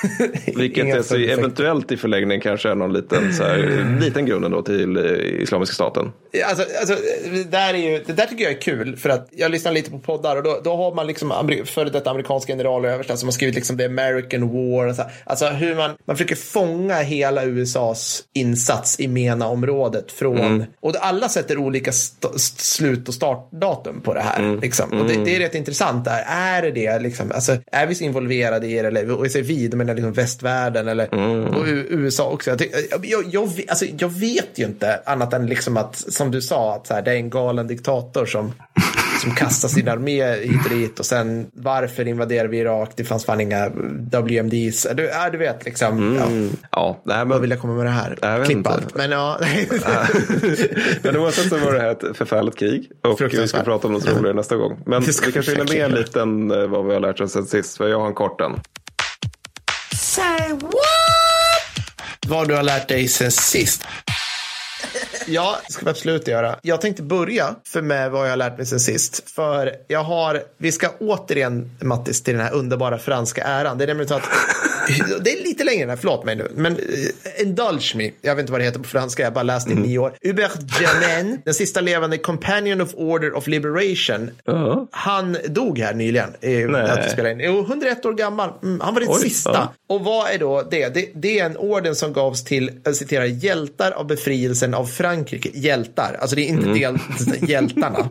*laughs* Vilket alltså, eventuellt i förlängningen kanske är någon liten, så här, liten grund ändå till eh, Islamiska staten. Alltså, alltså, det, där är ju, det där tycker jag är kul för att jag lyssnar lite på poddar och då, då har man liksom före detta amerikanska generaler och överstar som har skrivit liksom The American War. Och så här. Alltså hur man, man försöker fånga hela USAs insats i MENA-området från, och alla sätter olika slut och startdatum på det här. Liksom. Och det, det är rätt intressant där. Är det det, liksom, alltså, är vi så involverade i det, eller, och jag säger vi, de menar liksom västvärlden eller och U- USA också. Jag, jag, jag, alltså, jag vet ju inte annat än liksom att, som du sa, att så här, det är en galen diktator som, som kastar sin armé hit och dit och sen varför invaderar vi Irak? Det fanns fan inga WMDs. Du, ja, du vet, liksom. Ja, Ja, nej, vad men, vill jag komma med det här? Inte. allt. Men ja. *laughs* men oavsett så var det här ett förfärligt krig och vi ska prata om något roligare nästa gång. Men vi kanske hinner med en liten eh, vad vi har lärt oss sen sist, för jag har en kort en. Vad du har lärt dig sen sist. Ja, det ska vi absolut göra. Jag tänkte börja för med vad jag har lärt mig sen sist. För jag har, vi ska återigen Mattis till den här underbara franska äran. Det är nämligen så att, *laughs* det är lite längre än här, förlåt mig nu. Men uh, indulge me, jag vet inte vad det heter på franska, jag har bara läst det i nio år. Hubert Germain, *laughs* den sista levande Companion of Order of Liberation. Ja. Han dog här nyligen. Spelar in. Jo, 101 år gammal. Mm, han var den sista. ja. Och vad är då det? det? Det är en orden som gavs till, jag citerar, hjältar av befrielsen av Frankrike. Hjältar, alltså det är inte del, *laughs* hjältarna.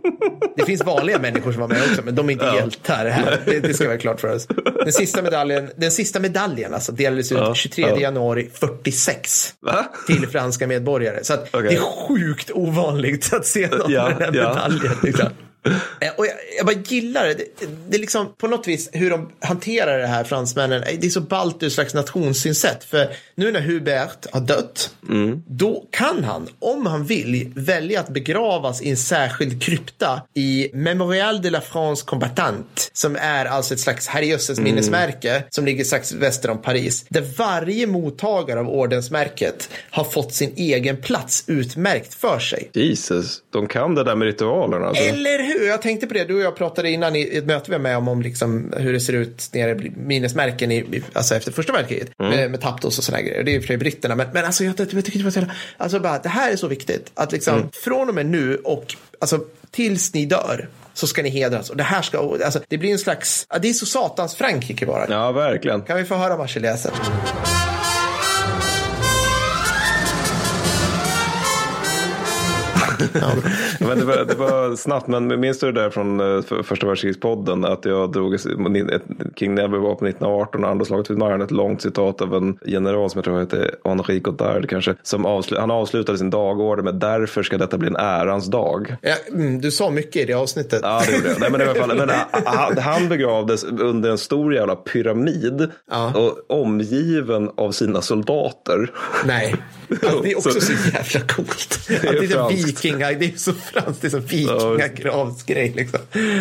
Det finns vanliga människor som var med också, men de är inte hjältar här. Det, det ska vara klart för oss. Den sista medaljen, den sista medaljen alltså, delades ut Ja, 23 ja. januari 46 Va? till franska medborgare. Så att Okej. det är sjukt ovanligt att se någon Ja, med den här medaljen. Liksom. *laughs* Eh, Och jag, jag bara gillar det. det. Det är liksom på något vis hur de hanterar det här fransmännen. eh, Det är så ballt ur slags nationssynsätt. För nu när Hubert har dött, då kan han, om han vill, välja att begravas i en särskild krypta i Memorial de la France Combattante. Som är alltså ett slags herrejösses minnesmärke som ligger strax väster om Paris. Där varje mottagare av ordensmärket har fått sin egen plats utmärkt för sig. Jesus, de kan det där med ritualerna. Alltså. Eller hur? Jag tänkte på det. Du och jag pratade innan i ett möte vi var med om, om liksom hur det ser ut nere i minnesmärken i, alltså efter första världskriget. Med, med Tapdos och sådana grejer. Det är ju för sig britterna. Men, men alltså, jag, jag tycker det var så jävla, alltså bara, det här är så viktigt. Att liksom från och med nu och alltså tills ni dör så ska ni hedras. Och det här ska, alltså det blir en slags, ja, det är så satans Frankrike bara. Ja, verkligen. Kan vi få höra Marseljäsen? Men det, var, det var snabbt, men minns du det där från eh, för- första världskrigspodden? Att jag drog ett, King Never var på 1918 och andra slaget vid Marne. Ett långt citat av en general som jag tror hette Henri Godard kanske. Som avslu, han avslutade sin dagorder med därför ska detta bli en ärans dag. Ja, mm, du sa mycket i det avsnittet. Ja, det gjorde jag. Nej, men, i alla fall, men, *laughs* han, han begravdes under en stor jävla pyramid Ja. och omgiven av sina soldater. Nej. *laughs* Alltså, det är också Så- så, jävla coolt. Att det är är så franskt. vikinga, det är så franskt, det är vikingagravsgrej liksom.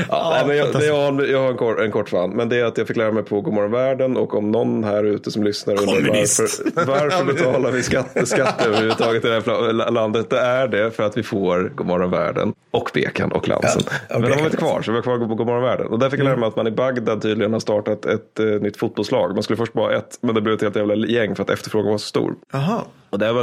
Ja, nej, men jag, jag, har, jag har en, kort, en kort fan, men det är att jag fick lära mig på Godmorgon Världen och om någon här ute som lyssnar undrar Kommunist. varför, varför *laughs* betalar vi skatt, skatt överhuvudtaget i det här landet? Det är det för att vi får Godmorgon Världen och Bekan och Lansen. Ja, och men de Bekan var inte kvar, så vi var kvar på Godmorgon Världen. Och där fick jag lära mig att man i Bagdad tydligen har startat ett eh, nytt fotbollslag. Man skulle först bara ha ett, men det blev ett helt jävla gäng för att efterfrågan var så stor. Jaha. Och det här var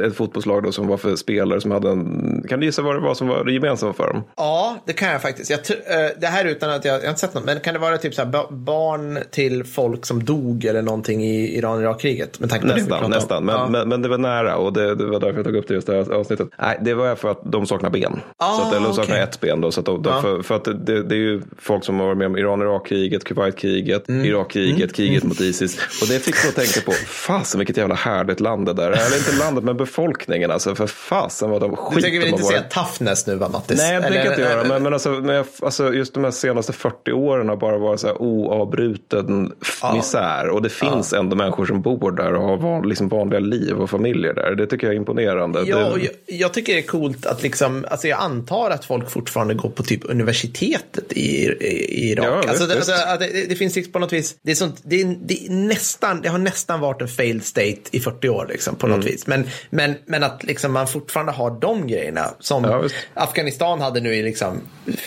eh, ett fotbollslag då som var för spelare som hade en, kan du gissa vad det var som var det gemensamma för dem? Ja, det kan jag faktiskt. Jag, eh, det här utan att jag, jag har inte sett något, men kan det vara typ så här, ba- barn till folk som dog eller någonting i Iran-Irak-kriget? Nästan, nästan. Men, ja. men, men det var nära och det, det var därför jag tog upp det just det här avsnittet. Nej, det var för att de saknar ben. Ah, så att, eller de saknar okej. ett ben då. Så att de, Ja. för, för att det, det är ju folk som har varit med om Iran-Irak-kriget, Kuwait-kriget, Mm. Irak-kriget, kriget mot Isis. Och det fick mig att tänka på, fasen vilket jävla härligt land det där är. Eller inte landet, men befolkningen alltså. För fasen vad de Du skit tänker väl inte säga toughness nu va, Mattis? Nej, det tänker jag inte göra. Men, men, alltså, men jag, alltså, just de här senaste 40 åren har bara varit så här oavbruten f- misär. Och det finns ändå människor som bor där och har van, liksom vanliga liv och familjer där. Det tycker jag är imponerande. Ja, och det, jag, jag tycker det är coolt att liksom, alltså jag antar att folk fortfarande går på typ universitetet i, i, i Irak. Ja, alltså, visst, det, alltså, det, det finns liksom på något vis, det, är sånt, det, är, det, är nästan, det har nästan varit en failed state i 40 år liksom, på något Mm. vis. Men, men, men att liksom, man fortfarande har de grejerna som Ja. Afghanistan hade nu i liksom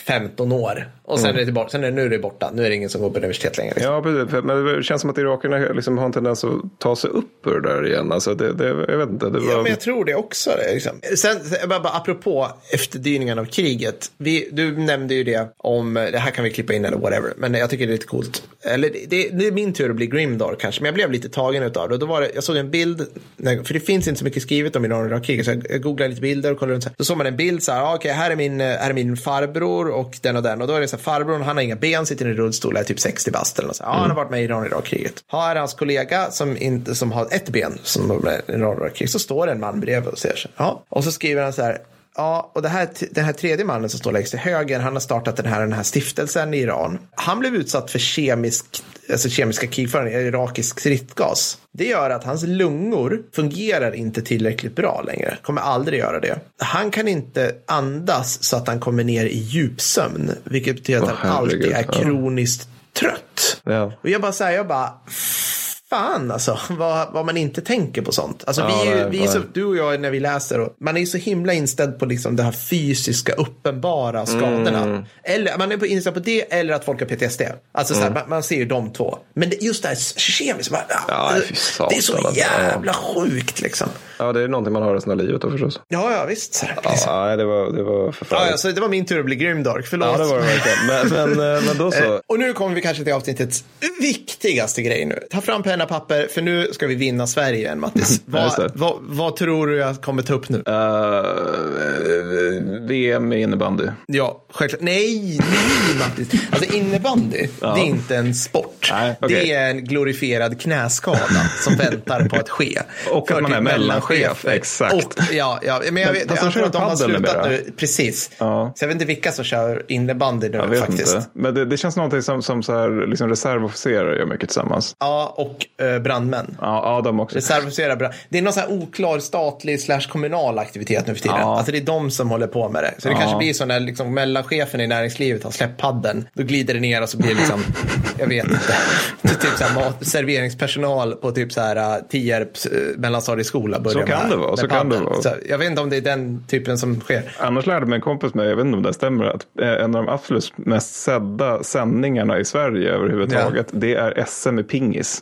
15 år. Och sen, är det tillbaka, sen är det, nu är det borta. Nu är det ingen som går på universitet längre. Liksom. Ja, precis. Men det känns som att irakierna liksom har en tendens att ta sig upp ur det där igen. Alltså det, det, jag vet inte. Det var... Ja, men jag tror det också. det, Liksom. Sen, bara, bara, apropå efterdyningarna av kriget. Vi, du nämnde ju det om, det här kan vi klippa in eller whatever, men jag tycker det är lite coolt. Eller det, det, det är min tur att bli Grimdar kanske, men jag blev lite tagen av det. Och då var det. Jag såg en bild, för det finns inte så mycket skrivet om Iran och Irak-kriget, så jag, googlade lite bilder och kollade runt. Så här. Då såg man en bild så här, ah, okej, här, är min, här är min farbror och den och den. Och då är det så här, farbrorn, han har inga ben, sitter i en rullstol, är typ 60 bast eller något. Så här, ah, Han har varit med i Iran och Irak-kriget. Här är hans kollega som, inte, som har ett ben som var med i Iran och Irak-kriget. Så står det en man bredvid och så här, ja. Och så skriver han så här, Ja, och det här, den här tredje mannen som står längst till höger, han har startat den här, den här stiftelsen i Iran. Han blev utsatt för kemisk, alltså kemiska krigföring, irakisk stridsgas. Det gör att hans lungor fungerar inte tillräckligt bra längre. Kommer aldrig göra det. Han kan inte andas så att han kommer ner i djupsömn. Vilket betyder att Åh, han alltid är ja. kroniskt trött. Ja. Och jag bara säger, jag bara, fan alltså, *laughs* vad, vad man inte tänker på sånt. Alltså Ja, vi, nej, vi är så, nej. du och jag när vi läser, och, man är ju så himla inställd på liksom det här fysiska, uppenbara skadorna. Mm. Eller man är inställd på det, eller att folk har PTSD. Alltså så här, man, man ser ju de två. Men det, just det här kemiskt, Mm. Ja, det, det är så alltså. jävla sjukt liksom. ja, det är någonting man har resten av livet då förstås. Ja, ja visst. Ja, liksom. nej, det var, det var ja, förfärligt. ja, så det var min tur att bli Grimdark, förlåt. Ja, det var det verkligen. Men, men, eh, men då så. *laughs* Eh, Och nu kommer vi kanske till avsnittets viktigaste grej nu. Ta fram penna och papper, för nu ska vi vinna Sverige igen, Mattis. *laughs* Ja, vad, vad, vad tror du jag kommer ta upp nu? Uh, VM i innebandy. Ja, självklart. Nej, nej Mattis. Alltså innebandy, det är inte en sport. Nej, okej. Det är en glorifierad knäskada som *laughs* väntar på att ske. Och att man är mellanchef, exakt. Och, ja, ja, men jag vet, de jag kör tror att de har slutat nu. Precis. Ja. Så jag vet inte vilka som kör innebandy nu Jag vet faktiskt. inte. Men det, det känns någonting som, som så här, liksom reservofficerare gör mycket tillsammans. Ja, och eh, brandmän. Ja, ja de också. Reservofficerare, brand- det är någon sån här oklar statlig slash kommunal aktivitet nu för tiden. Ja. Alltså det är de som håller på med det. Så det Ja. kanske blir så när liksom mellanchefen i näringslivet har släppt padden. Då glider det ner och så blir det liksom, *laughs* jag vet inte, typ så här mat, serveringspersonal på typ så här uh, Tierps uh, mellanstadieskola. Så kan med- det vara, med så kan det vara. Så jag vet inte om det är den typen som sker. Annars lärde mig en kompis mig, jag vet inte om det stämmer, att eh, en av de absolut mest sedda sändningarna i Sverige överhuvudtaget, det är SM i pingis.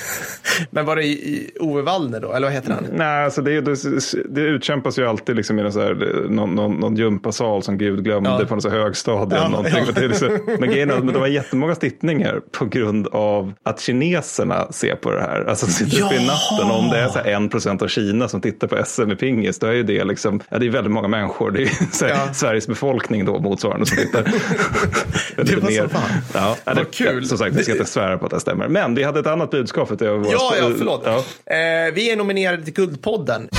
*laughs* Men var det i, i Ove Wallner då? Eller vad heter han? Nej, alltså det, det, det utkämpas ju alltid liksom i någon, så här, någon, någon, någon gympasal som Gud glömde Ja. på någon så här högstadie. Ja, ja. Det liksom, *laughs* men grejen är att de har jättemånga tittningar på grund av att kineserna ser på det här. Alltså sitter uppe i natten. Och om det är så här en procent av Kina som tittar på SM i pingis, då är ju det liksom, ja det är väldigt många människor. Det är här, Ja. Sveriges befolkning då motsvarande som tittar. *laughs* Det var så fan. Ja, ja, det, Vad kul. Som sagt, vi ska inte svära på att det stämmer. Men vi hade ett annat budskap. Jag var Ja, ja, förlåt. Ja. Eh, vi är nominerade till Guldpodden.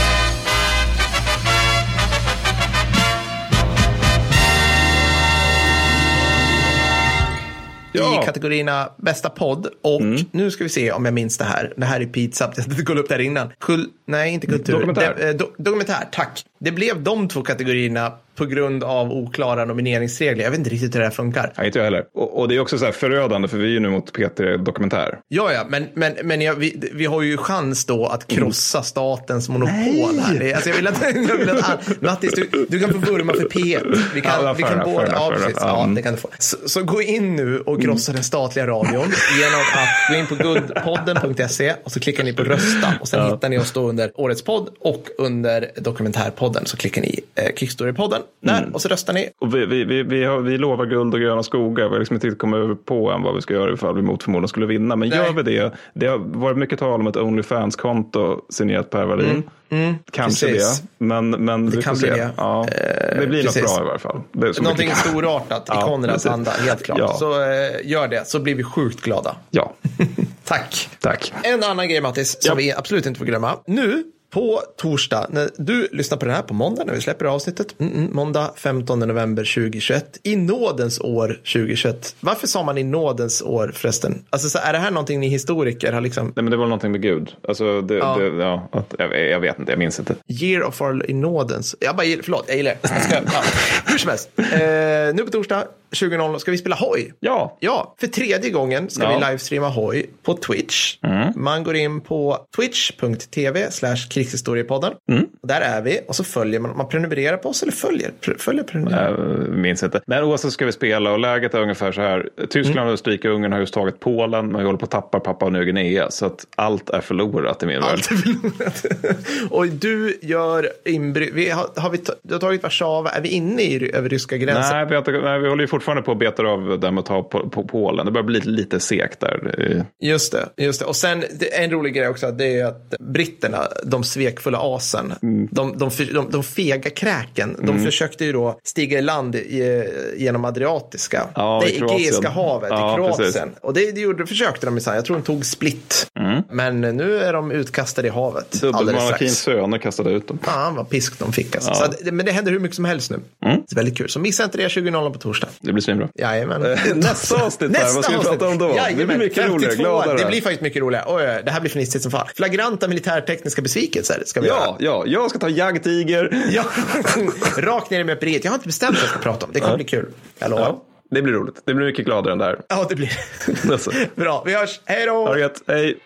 Ja. i kategorierna bästa podd. Och nu ska vi se om jag minns det här. Det här är pinsamt. *laughs* Jag hade kollat upp det här innan. Kul, nej, inte kultur. Dokumentär. Det, eh, do, dokumentär, tack. Det blev de två kategorierna på grund av oklara nomineringsregler. Jag vet inte riktigt hur det här funkar. Nej, inte jag heller. Och, och det är också så här förödande för vi är ju nu mot P3 Dokumentär. Ja, ja, men, men, men jag, vi, vi har ju chans då att krossa statens monopol här. Det- Alltså jag vill att, *laughs* jag vill att Mattis, du, du kan få vurma för P1. Vi kan, Ja, vi kan enough, båda, ja, precis, ja, Mm. det kan du få. Så, så gå in nu och krossa den statliga radion genom att gå in på guldpodden.se och så klickar ni på rösta och sen hittar ni oss då under årets podd och under dokumentärpodden så klickar ni eh, Kickstory-podden där Mm. och så röstar ni. Och vi, vi, vi, vi, har, vi lovar guld och gröna skogar. Vi har liksom inte riktigt kommit på än vad vi ska göra ifall vi mot förmodan skulle vinna. Men Nej. gör vi det. Det har varit mycket tal om ett Onlyfans-konto signerat Per Wallin. Kanske Mm. precis. det. Men, men vi kan får bli se. det. Ja, det blir något precis. bra i varje fall. Det Någonting mycket- storartat i Ja, Konrads anda, helt klart. Ja. Så eh, gör det, så blir vi sjukt glada. Ja, *laughs* Tack. tack. En annan grej Mattis, som Ja. vi absolut inte får glömma. Nu på torsdag, när du lyssnar på den här på måndag när vi släpper avsnittet, mm, mm, måndag 15 november 2021, i nådens år 2021. Varför sa man i nådens år förresten? Alltså så är det här någonting ni historiker har liksom, Nej, men det var någonting med Gud. Alltså, det, Ja. Det, ja, att, jag, jag vet inte, jag minns inte. year of our i nådens, jag bara förlåt, jag gillar det. jag ska, ja. Hur som helst, eh, nu på torsdag 20.00 ska vi spela hoj. Ja, Ja, för tredje gången ska Ja. vi livestreama hoj på Twitch. Man går in på twitch.tv slash krigshistoriepodden. Och Där är vi och så följer man, man prenumererar på oss eller följer, följer prenumererar. Jag minns inte. Men oavsett ska vi spela och läget är ungefär så här. Tyskland och Österrike Ungern har just tagit Polen. Men vi håller på att tappa Papua Nya Guinea. Så att allt är förlorat i min värld. Allt är förlorat. *laughs* och du gör inbry... Vi har, har vi du har tagit Warszawa, är vi inne i över ryska gränsen? Nej vi, har inte, nej, vi håller ju fortfarande på att beta av det med att ta på, på Polen. Det börjar bli lite, lite segt där. Just det, just det. Och sen en rolig grej också, det är att britterna, de svekfulla asen, Mm. de, de, de, de fega kräken, de försökte ju då stiga i land i, genom Adriatiska, Ja, det. Egeiska havet Ja, i Kroatien. precis. Och det, det gjorde, försökte de, jag tror de tog split. Men nu är de utkastade i havet Dubbelmonarkins söner kastade ut dem. Fan vad pisk de fick alltså. Så att, men det händer hur mycket som helst nu. Det är väldigt kul. Så missa inte det 20.00 på torsdag. Det blir svinbra. Jajamän. nästa avsnitt där, vad ska vi prata om då? Det blir Jajamän, mycket roligare, 52. gladare. Det blir faktiskt mycket roligare. Oj, det här blir fnissigt som fan. Flagranta militärtekniska besvikelser ska vi Ja, ja, jag ska ta jagdtiger. göra. Ja. *laughs* Rakt ner i möperiet. Jag har inte bestämt vad jag ska prata om. Det kommer bli kul. Jag lovar. Ja, det blir roligt. Det blir mycket gladare än det här. Ja, det blir *laughs* Alltså. Bra, vi hörs. Hej då! Ha det gött. Hej.